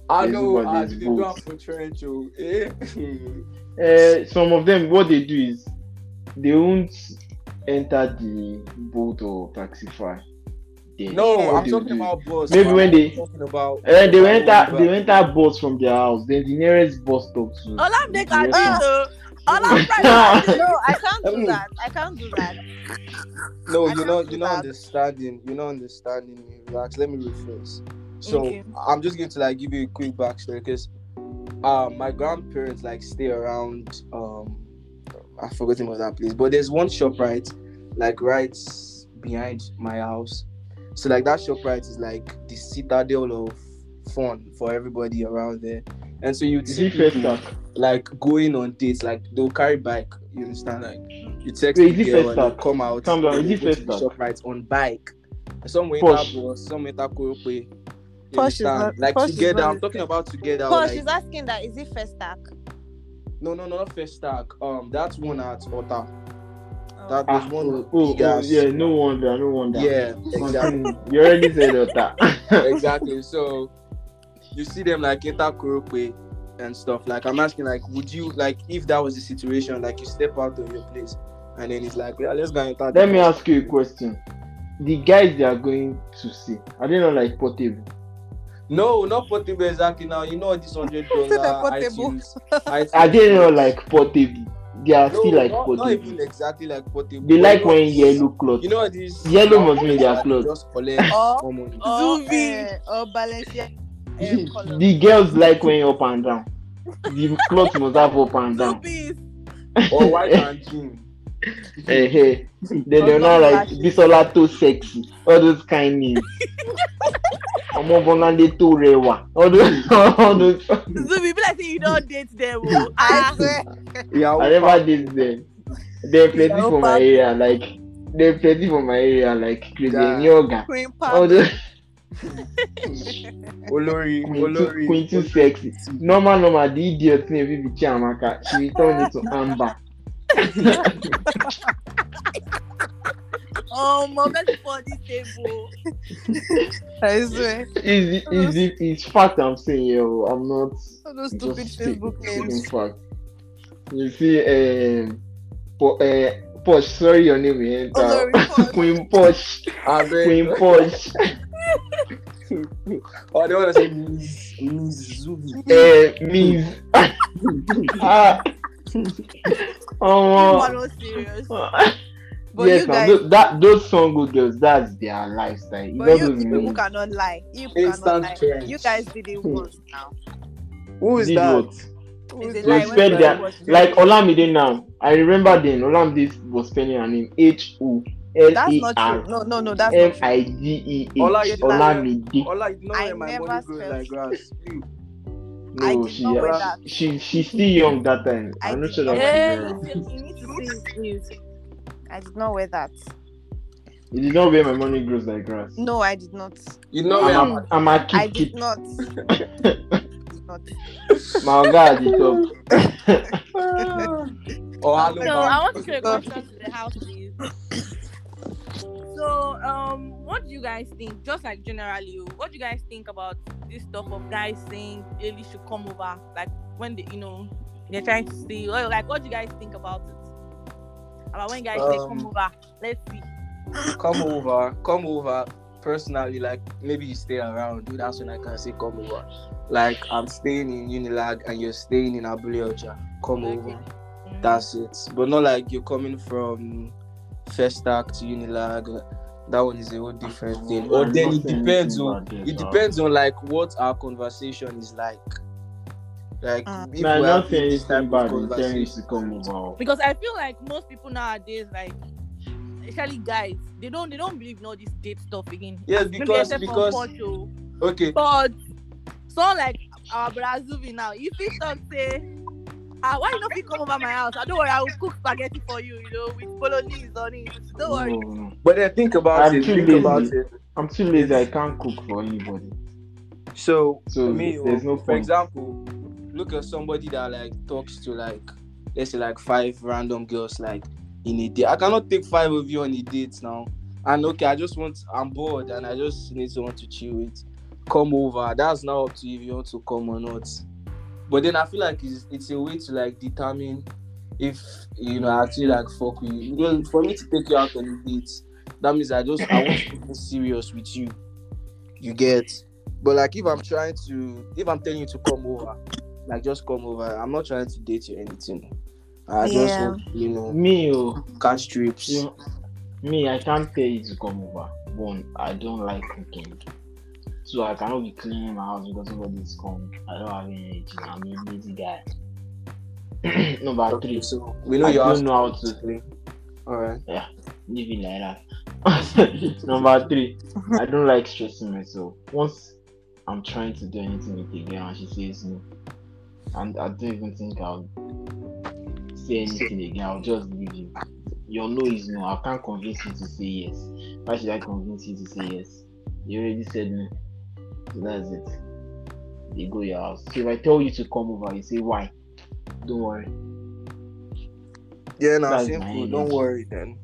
I know. but I there's did go both. out for trench. oh, Eh? Uh, *laughs* some of them, what they do is they won't enter the boat or taxify. Then no, I'm talking do- about bus. Maybe man. when they- I'm talking about. Uh, they went Uber. enter, they went enter bus from their house. Then the nearest bus stop to. All I'm they can do, all I'm trying to *laughs* No, I can't do that. I can't do that. No, I you're can't You're not understanding. You're not understanding me. Relax. Let me rephrase. So Okay. I'm just going to like give you a quick backstory because um my grandparents like stay around um I forgot the name of that place, but there's one shop right like right behind my house. So like that shop right is like the citadel of fun for everybody around there. And so you'd see first people, like going on dates, like they'll carry bike. You understand? Like you text Wait, the it girl first and they'll come out. Come down, and is it go to first the shop right on bike. Some way Posh. bus, some way korope. You Posh is not- like Posh is together. not I'm talking about together. Posh like, is asking that is it first stack? no, no, no, not first stack. Um, that's one at Ota. Oh. That Ah, there's one oh, oh, big ass- yeah, no wonder, no wonder. Yeah, exactly. Continue. *laughs* you already said that. *laughs* exactly. So you see them like enter korope and stuff. Like I'm asking, like, would you like if that was the situation, like you step out of your place and then it's like, yeah, let's go and enter. Let me bus. ask you a question. The guys they are going to see, are they not like portable? No, not portable exactly. Now you know this hundred *laughs* Say they're dollar portable. iTunes. *laughs* iTunes Are they not know like portable? They are no, still like not, portable. not even exactly like portable. They like you wearing yellow clothes. You know this Yellow must be their that clothes. Just collect Or- common. Or, Zubi. uh, or Balenciaga. the, the girls like wearing up and down. The clothes must have up and down. piece. or white and *laughs* jean. Hey, hey. Then they're not like Bisola too sexy. All those kind names. Ọmọ Bọ́láńdé tó rẹwà. All those, all those. Zubi, be like say you don't date them. oh. *laughs* I Ah, I never did them. They're plenty for my area. Like they're plenty for my area. Like crazy Yeah. yoga. Queen All those *laughs* Olori, Olori. queen too sexy. Normal, normal. The idiot name will be Chiamaka. She returned it to Amber. *laughs* Oh, my best for this table. I swear. Is is it? It's fact I'm saying, yo. I'm not. All those just stupid speak- Facebook speaking names. fact. You see, um, po- uh, Posh. Sorry, your name is Olori Posh. Queen Posh. I beg. Queen Posh. Oh, they want to say Miss Miss Zubi. Uh, means. ah. You *laughs* Oh. are not serious. *laughs* But yes, you now, guys, those, that those single girls, that's their lifestyle. It but you doesn't people mean cannot lie. You people cannot Instant lie. trend. You guys did it once now. Who is did that? what? Who Is is it To like spend their like Olamide now. I remember then Olamide was spelling her name H O L That's A not R true. No, no, no, that's M not true. I D E Ola, H you know- Olamide. Ola, you know I never money spelled like grass. You. I No, did she not wear uh, she she's still young that time. I I'm not did sure not that wear she's you need to see it, please. I did not wear that. You did not where my money grows like grass. No, I did not. You know I'm I'm a, I'm a I keep did keep. not. did *laughs* not. My God, it up. or hello. So I want to back. throw a question to the house, please. *laughs* So, um, what do you guys think? Just like generally, what do you guys think about this stuff of guys saying ladies should come over? Like when they, you know, they're trying to see, like, what do you guys think about it? About when guys say come Um, over? Let's see. come over, come over. Personally, like maybe you stay around. Dude, that's when I can say come over. Like I'm staying in Unilag and you're staying in Abule Oja. Come Okay. over. Mm. That's it. But not like you're coming from Festac act, Unilag. That one is a whole different thing. Oh, Or I'm then it depends on it uh, depends on like what our conversation is like. Like Mm. if Man, we're not having saying this type of bad in you conversation. to come over. because I feel like most people nowadays, like especially guys, they don't they don't believe in all this date stuff again. Yes, because because Porto. okay. But someone like our Brazuvi now, if he talk say, ah, why you not fit come over my house? I don't worry, I will cook spaghetti for you, you know, with bolognese on it. Don't worry. No, no. But then think about I'm it. too Think lazy. about it. I'm too lazy. I can't cook for anybody. So, So me, there's no for point. example, look at somebody that like talks to like let's say like five random girls like in a day. I cannot take five of you on a date now. And okay, I just want I'm bored and I just need someone to chill with. Come over. That's now up to you if you want to come or not. But then I feel like it's it's a way to like determine if you know I actually like fuck with you. Well, for me to take you out on a date, that means I just I want to be serious with you. You get but like if I'm trying to if I'm telling you to come over, like just come over. I'm not trying to date you or anything. I just Yeah. want you know Me, oh, catch trips. you know, me, I can't tell you to come over. One, I don't like cooking. So I cannot be cleaning my house because somebody's come. I don't have any energy. I'm a lazy guy. *clears throat* Number Okay, three, so we know I you don't know how to clean. Alright. live it like that. *laughs* Number three, I don't like stressing myself. Once I'm trying to do anything with a girl and she says no, and I don't even think I'll say anything again, I'll just leave you. Your no is no. I can't convince you to say yes. Why should I convince you to say yes? You already said no. So that's it. You go your house. So if I tell you to come over, you say why? Don't worry. Yeah, now That's simple. Don't worry then.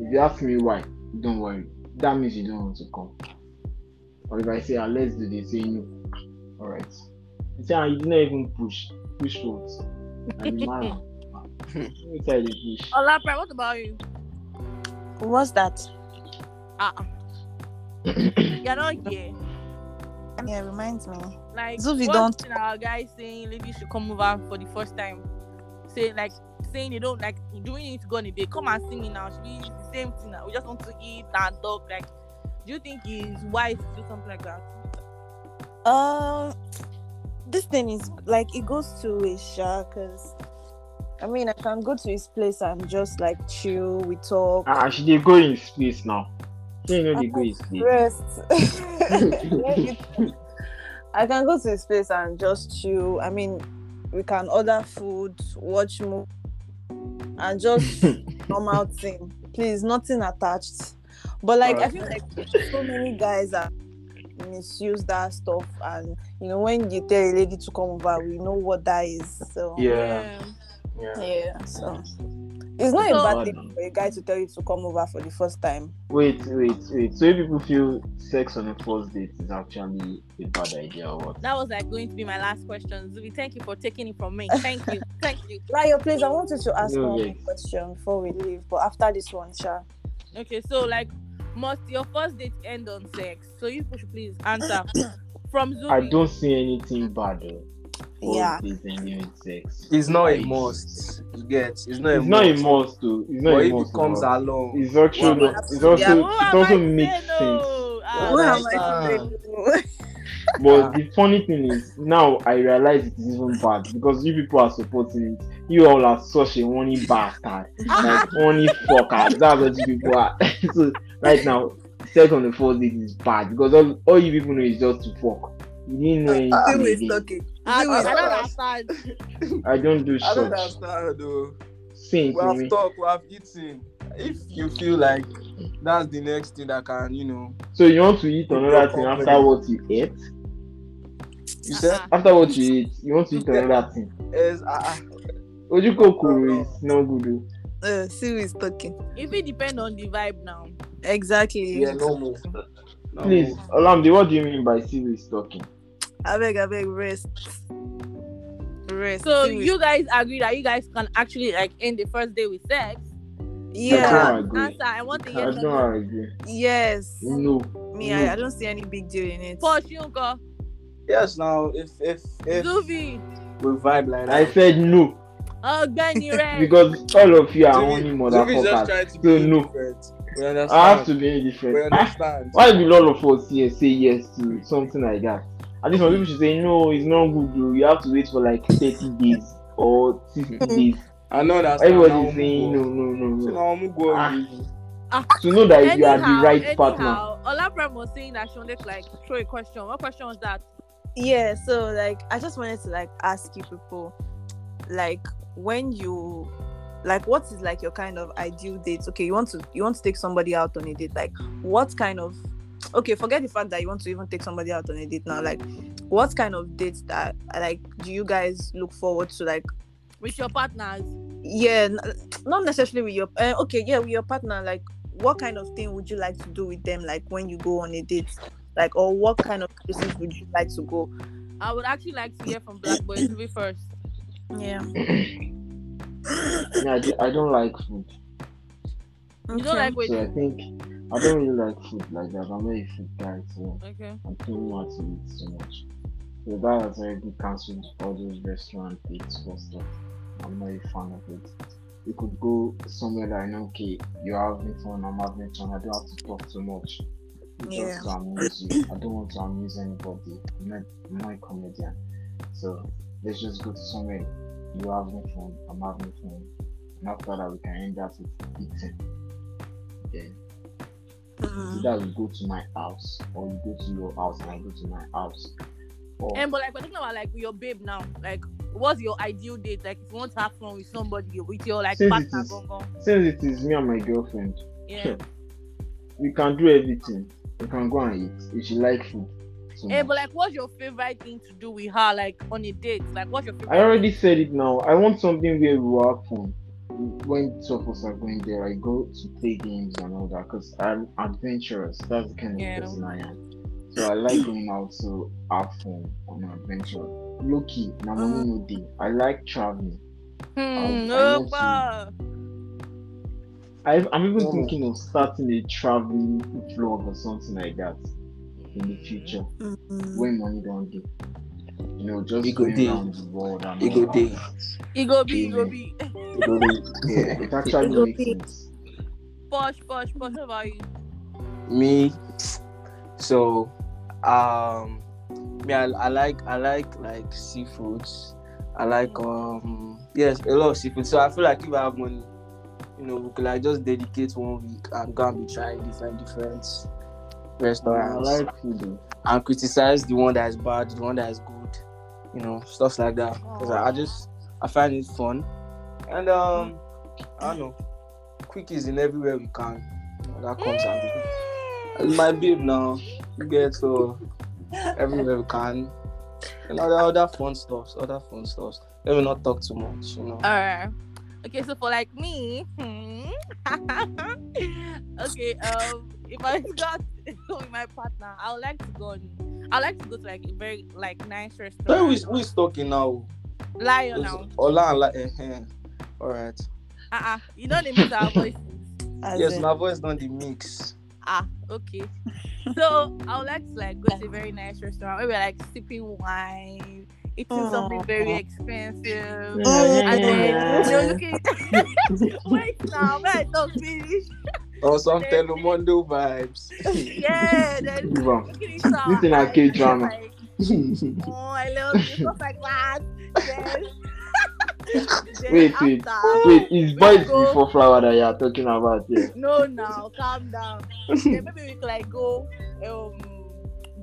If you ask me why, don't worry. That means you don't want to come. Or if I say, ah, let's do this, say no. Alright. You say, ah, you didn't even push. Push what? And the man. Let me tell you push. Ola Prime, what about you? What's that? Uh-uh. *coughs* You're not here. Yeah, reminds me. Like Zubi, don't- thing our guys saying ladies should come over for the first time. Say like saying they don't like doing it to go on a date. Come and see me now. Should be the same thing now. We just want to eat and talk. Like, do you think it's wise to do something like that? Uh, this thing is like it goes two ways, sha. Cause I mean, I can go to his place and just like chill. We talk. Ah, she dey go in space now. She know they go in space. rest. *laughs* I can go to his place and just chill. I mean, we can order food, watch movie, and just *laughs* normal thing. Please, nothing attached. But like, I feel like so many guys are misuse that stuff, and you know, when you tell a lady to come over, we know what that is. So Yeah. Yeah. yeah. So it's not So- a bad thing for a guy to tell you to come over for the first time. Wait, wait, wait. So if people feel sex on a first date is actually a bad idea or what? That was like going to be my last question. Zubi, thank you for taking it from me. *laughs* Thank you. Thank you. Ryo, please, I wanted to ask No, one yes. question before we leave, but after this one, Sha. Okay, so like must your first date end on sex? So you should please answer *coughs* from Zubi. I don't see anything bad though. First Yeah. date ending with sex. It's not a must. You get it's not a It's not a must. must though. It's not But a if must. it comes but along, It's actually Well, it's also yeah. Who it am I also to makes say sense. no? Ah, Who am understand. I to say no? But the funny thing is now I realize it is even bad because you people are supporting it. You all are such a horny bastard. like *laughs* horny fuckers. That's what you people are. *laughs* so right now, sex on the first date is bad because all, all you people know is just to fuck. You didn't know anything. Again. I, Zubi, I I don't don't understand. I don't do I don't such. understand though. Same We have me. talked, we have eaten. If you feel like that's the next thing that can, you know. So you want to eat another thing after what you ate? You said Uh-uh. After what you eat, you want to eat another thing. is uh, Ojukokoro is no good. Uh, see who is talking. If it depends on the vibe now. Exactly. yeah, no more. No Please, more. Olamide, what do you mean by see who is talking? I beg, I beg, rest. Rest. So See you guys agree that you guys can actually like end the first day with sex? I yeah, don't. Answer. I want to I don't some. agree. yes. No. Me, I, I don't see any big deal in it. Posh Yunko, Yes, now if if if Zubi, we vibe like that. I said no Ogbeni *laughs* Red. because all of you are only Zubi is just motherfuckers. trying to So be no. different. We understand. I have to be We different. Ah, understand. *laughs* Why will all of us here say yes to something like that? At least some people should say no, it's not good. Though. You have to wait for like 30 days or 60 days. I know that's Everybody is saying no, no, no, no. No, I'm going. Ah. To know that you are the right partner. anyhow, Ola Prime was saying that Shonde like throw a question. What question was that? yeah so like i just wanted to like ask you people like when you like what is like your kind of ideal date okay you want to you want to take somebody out on a date like what kind of okay forget the fact that you want to even take somebody out on a date now like what kind of dates that like do you guys look forward to like With your partners. yeah n- not necessarily with your uh, okay yeah with your partner like what kind of thing would you like to do with them like when you go on a date like or what kind of places would you like to go I would actually like to hear from Black Boy Zubi first. yeah Yeah, I, do- I don't like food. You don't like So I think I don't really like food like that. I'm not a food guy, so Okay. I'm thinking not to eat so much. So that has already cancelled all those restaurant dates for stuff. I'm not a fan of it. We could go somewhere that I know, okay, you're having fun, I'm having fun. I don't have to talk too much. Yeah. Just to amuse you. I don't want to amuse anybody. I'm not, I'm not a comedian. So let's just go to somewhere you're having fun, I'm having fun. And after that, we can end up with eating. Then Mhm. either we go to my house or you go to your house and I go to my house. Or And but like we're talking about like with your babe now. Like what's your ideal date? Like if you want to have fun with somebody with your like Since it partner is- gone gone. since it is me and my girlfriend, Yeah. *laughs* we can do everything. We can go and eat. If she like food. So Eh, much. but like what's your favorite thing to do with her like on a date? Like what's your favorite I already said it now. I want something where we have fun. When two of us are going there, I go to play games and all that because I'm adventurous. That's the kind of Yeah. person I am. So I like going out to have fun on an adventure. Loki, na money no day. I like traveling. Hmm, I no, want to- pa. I, I'm even Oh. thinking of starting a traveling vlog or something like that in the future Mhm. when money don't get. You know, just It go going dey. around the world and It all go that. day. It go be, it go be. It go day. *laughs* Yeah, it actually It go makes be. sense. Posh, posh, posh. How about you? me so um me I, I like i like like seafoods i like um yes a lot of seafood so i feel like if i have money you know we could like just dedicate one week and go and be trying different different restaurants. I like food. though. and criticize the one that is bad the one that is good you know stuff like that because I, I just i find it fun and um i don't know quickies in everywhere we can that comes out It's my babe now. You get so everywhere we can. And other other fun stuff, other fun stuff. Let me not talk too much, you know. Alright. Okay, so for like me, hmm, *laughs* okay, um, if I *laughs* got *laughs* with my partner, I would like to go. On, I like to go to like a very like nice restaurant. Where restaurant. we we talking now? Lion now. Ola and like eh, all right. Uh uh You know the mix our *laughs* voices. Yes, in- my voice not the mix. Ah, okay. *laughs* So I would like to like go to a very nice restaurant where we're like sipping wine, eating something very expensive. Oh, And then yeah. you're looking *laughs* wait now, when I talk finish. Or some Telemundo vibes. *laughs* Yeah, then Move on. looking into our This is a eyes, K-drama. Oh, I love you, stuff like that. Then, *laughs* then Wait, wait, after- wait. It's boys go- before flower that you are talking about here. No, now calm down. then maybe we could like go um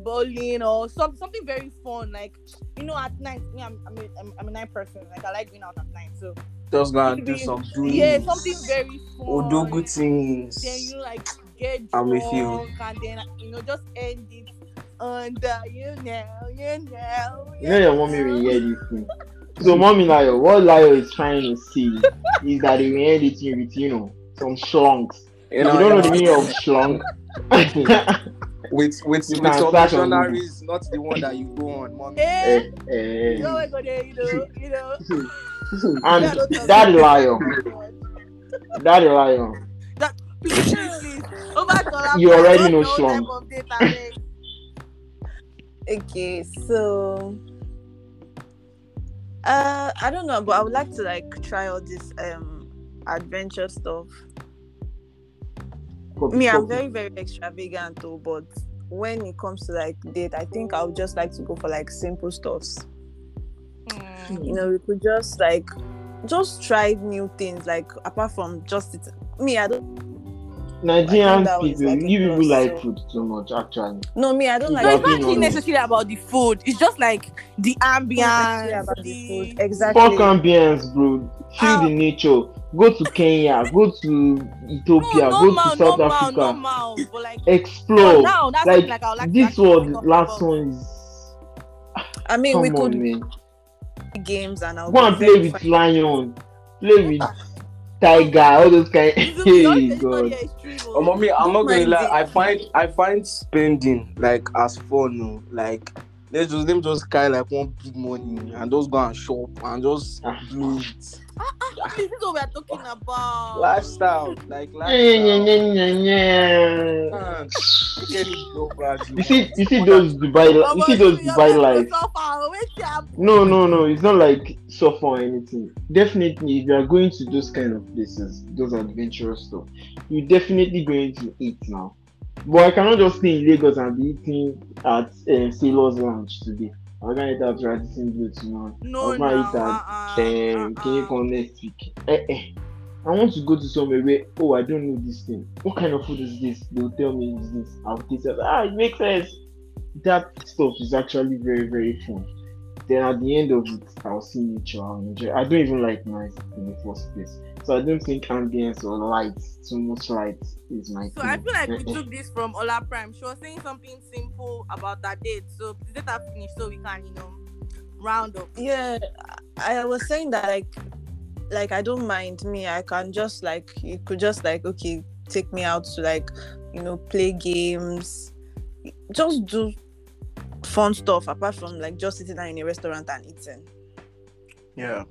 bowling or some something very fun. Like you know, at night. Me, I'm I'm a, I'm, I'm a night person. Like I like being out at night. So Just gonna do Maybe- some doings. yeah, something very fun. Or do good things. Then you like get I'm drunk with you. and then you know just end it And the you know, you know. You know your mommy will hear this thing. *laughs* So mommy Layo, what Layo is trying to see is that they will hear this thing with you know some schlongs. You You don't know the meaning of schlong. *laughs* *laughs* with with, You with can some start on not the one that you go on, mommy. Eh, Eh, eh. you know gonna, you know, you know. *laughs* And Yeah, Daddy. Lion, Daddy Lion, Please, please, please. Over to our You already know type schlong. of data, eh. Okay, so uh I don't know, but I would like to like try all this um adventure stuff. Me, I'm very, very extravagant though, but when it comes to like date, I think I would just like to go for like simple stuffs. Hmm. You know, we could just like just try new things, like apart from just it. Me, I don't Nigerian people, like a you people plus, like so- food too much actually. no me, I don't like No, it's not actually necessarily about the food. It's just like the actually ambience, about the the food. Exactly. Fuck ambience, bro. Feel Ah. the nature. Go to Kenya. Go to Ethiopia. no, go normal, to South normal, Africa. normal. But like Explore. for now, that's like something like like this one, was up last one is. I mean, Come we on, could man. games and I'll Go and play with fine. lion. Play with tiger. *laughs* All those kind. It's- it's not- Hey it's not God. Oh, oh. mommy, I'm not gonna Mind lie. I find I find spending like as fun. No? Like let's just them just carry like one big money and just go and shop and just Ah. do it. Ah, ah, ah. This is what we're talking about. Lifestyle, like lifestyle. Yeah, yeah, yeah, yeah, yeah. Man, get it so bad, You see, you see those Dubai, you see those Dubai lights. No, no, no. It's not like suffer or anything. Definitely, if you are going to those kind of places, those adventurous stuff, you're definitely going to eat now. But I cannot just stay in Lagos and be eating at uh, Sailor's Lounge today. I'm gonna eat at Radisson Blu tomorrow. No, I'm gonna eat at Uh-uh, um, come next week? Eh, eh. I want to go to somewhere where, oh, I don't know this thing. What kind of food is this? They'll tell me it's this. I'll taste it. Ah, it makes sense. That stuff is actually very, very fun. Then at the end of it, I'll see nature. I'll enjoy. I don't even like noise in the first place. So I don't think ambience or lights, too much light is my So thing. I feel like we eh. took this from Ola Prime. She was saying something simple about that date. So please let her finish so we can, you know, round up. Yeah, I I was saying that like, like I don't mind me. I can just like you could just like okay, take me out to like, you know, play games, just do fun stuff apart from like just sitting down in a restaurant and eating. Yeah.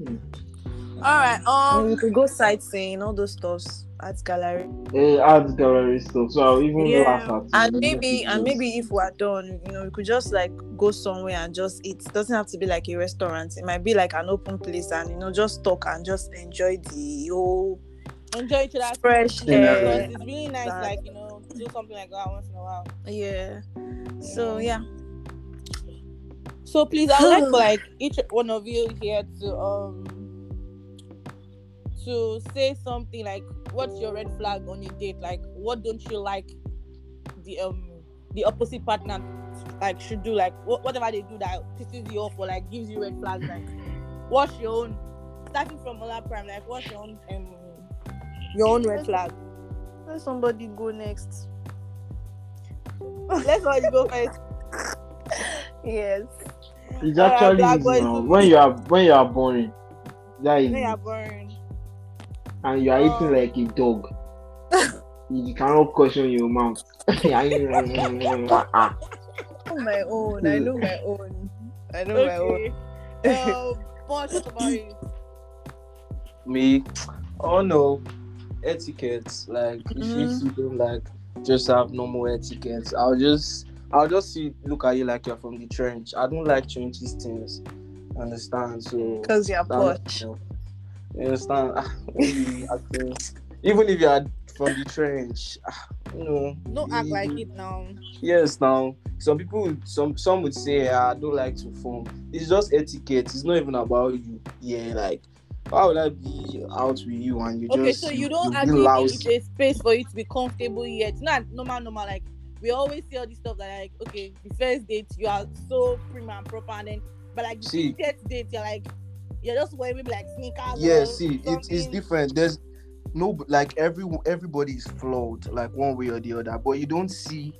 All right. I mean, Um. we could go sightseeing, all those stuffs at gallery, Eh, art gallery stuff. So I'll even Yeah. laugh at and maybe and maybe if we're done, you know, we could just like go somewhere and just eat. It doesn't have to be like a restaurant. It might be like an open place, and you know, just talk and just enjoy the whole Enjoy each other's fresh company Yeah. air. because it's really nice, That- like you know, do something like that once in a while. Yeah. So yeah. So please, I would like for *sighs* like each one of you here to um to say something like what's your red flag on a date? Like what don't you like the um the opposite partner like should do? Like wh- whatever they do that pisses you off or like gives you red flags. Like what's your own? Starting from Ola Prime, like what's your own um your own red flag? Let somebody go next. Let's already go first. *laughs* Yes. It's actually Black easy boys now. when you are when you are born. that is They it. are burned. and you are Oh. eating like a dog. *laughs* you cannot question your mouth. *laughs* Oh *laughs* my own. I know my own. I know my own. Okay. um, boss, what about you? Me, oh no, etiquette. Like if Mhm. if you don't like just have normal etiquette, I'll just I'll just see look at you like you're from the trench. I don't like trenches things. Understand? So Because you're posh. You understand? Ah, even if you are from the trench, ah, you know. Don't act like it now. Yes, now some people, some some would say "Ah, I don't like to form. It's just etiquette. It's not even about you. Yeah, like why would I be out with you and you Okay, just so you don't think it's a space for you to be comfortable yet. Not normal, normal. Like we always see all this stuff that like, okay, the first date you are so prim and proper, and then but like the See. 50th date you're like you're just wearing maybe like sneakers. Yeah, see, it, it's different. There's no, like every everybody is flawed, like one way or the other. But you don't see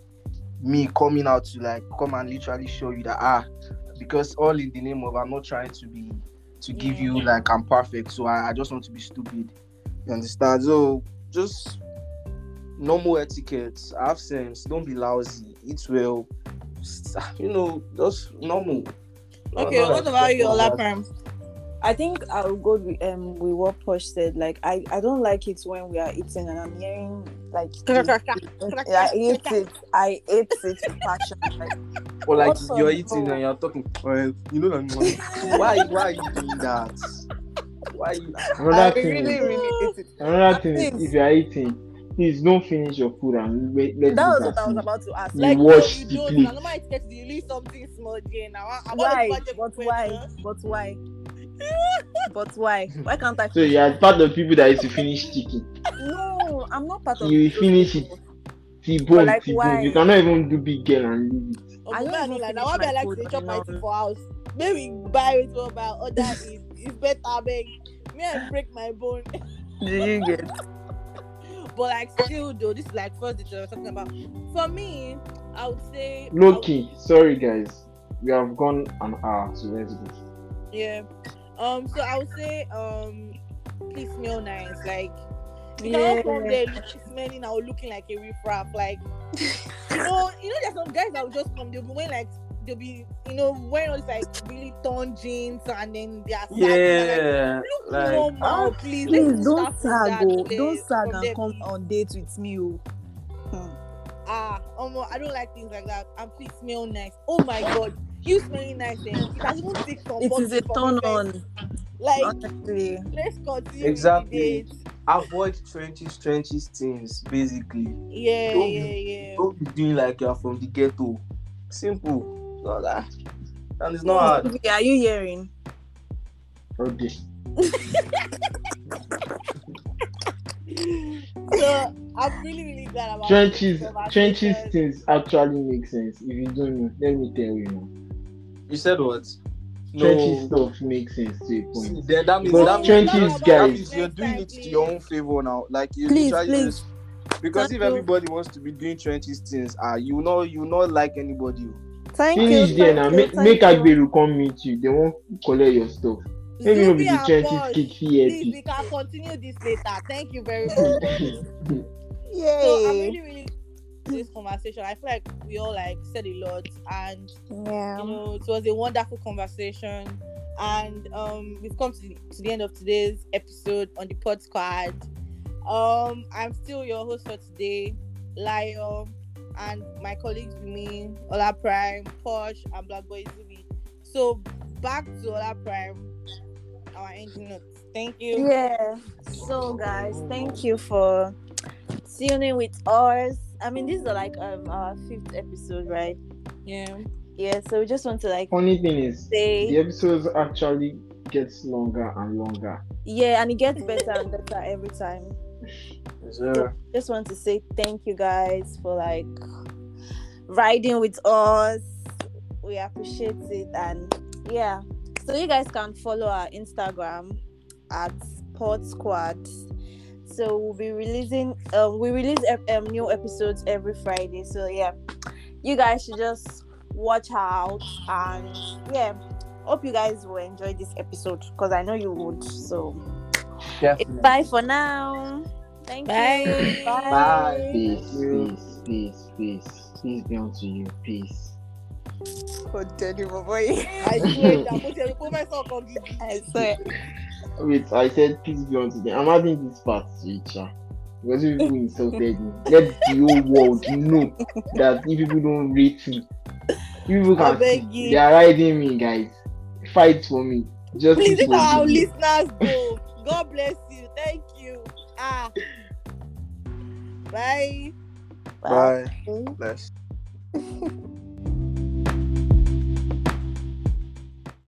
me coming out to like come and literally show you that ah, because all in the name of I'm not trying to be to give you like I'm perfect, so I, I just want to be stupid. You understand? So just normal etiquette, have sense, don't be lousy, eat well, you know, just normal. Okay, what like- about you, not like- Ola Prime? I think I'll go with um with what Posh said. Like I, I don't like it when we are eating and I'm hearing like *laughs* I hate it. I hate it with passion. Like, Or like you're eating no. and you're talking. Well, you know that. why? Why are you doing that? Why? Are you, Another I thing, really, is, really hate it. another thing if you are eating, please don't finish your food and wait. Let That was what I was about to ask. Like, no, wash you the don't. plate. Now, normal etiquette is you leave something small again. Now, I- I want why? to budget But why? But why? *laughs* But why? Why can't I? So you are part of people that used to finish chicken. No, I'm not part of. You finish it. T-bone, like, T-bone. why? You cannot even do big girl and leave it. Oh, I don't me, I even know, like, now, what me I my like to chop my alone. tea for house. Maybe buy it for my other *laughs* is is better, beg. Me, I break my bone. Do you get? But like still though, this is like first detail we're talking about. For me, I would say I Low would- key. Sorry guys. We have gone an hour, so let's go. Yeah. Um. So I would say um, please smell nice. Like you cannot come there look, smelling or looking like a riffraff. Like you know, you know, there's some guys that will just come. They'll be wearing like they'll be you know wearing all these like really torn jeans and then they are sagging and, like, yeah. Look Like, normal, please. Please don't start sag, that oh. place, don't sag and come please. on date with me, oh. Hmm. ah, um, I don't like things like that. And please smell nice. Oh my god, you smelling nice. Eh? It has even take some It is a bottle turn on, Like, honestly. let's continue. Exactly. With avoid trenches, trenches things. Basically, Yeah, Don't yeah, be- yeah. don't be doing like you're from the ghetto. Simple. Not that. And it's not hard. Vivi, Are you hearing? Okay. *laughs* So I'm really, really glad about Trenches, this trenches conversation. things actually make sense. If you don't know, let me tell you now. You said what? Trenches stuff makes sense to a See, point. then that means But that means, trenches, that guys- means you're doing it to your own favor now. Like you Please, literally please. just- because if Thank you. everybody wants to be doing trenches things, ah, you know, you not like anybody. Thank Finish you. there now. Make, thank make. Agberu come meet you. They won't collect your stuff. Maybe no be Zubi the and trenches Posh, kick Please, we can continue this later. Thank you very much. *laughs* So I'm Yay. really, really this conversation. I feel like we all like said a lot, and Yeah. you know, it was a wonderful conversation. And um, we've come to the, to the end of today's episode on the Pod Squad. Um, I'm still your host for today, Lio, and my colleagues with me, Ola Prime, Posh, and Black Boy Zubi. So back to Ola Prime, our ending notes. Thank you. Yeah. So guys, thank you for tuning with us. I mean, this is like um our fifth episode, right? Yeah. Yeah. So we just want to like Funny thing is, say the episodes actually gets longer and longer. yeah, and it gets better and better every time. Just want to say thank you guys for like riding with us. We appreciate it and yeah. So you guys can follow our Instagram at Pod Squad. So we'll be releasing um we release ep- um, new episodes every Friday. So yeah, you guys should just watch out and yeah. Hope you guys will enjoy this episode because I know you would. So Definitely. bye for now. Thank Bye. you. Bye. Peace, you. peace, peace, peace. Peace be unto you. Peace. Continue, boy. I *laughs* swear that put your put myself on the I swear. Wait, I said peace be unto them. I'm adding this part to it. Because if people insulted me, let the whole world know that if people don't rate me, people can see. They are riding me, guys. Fight for me. Just Please keep let our listeners go. God bless you. Thank you. Ah. Bye. Bye. Bless. *laughs*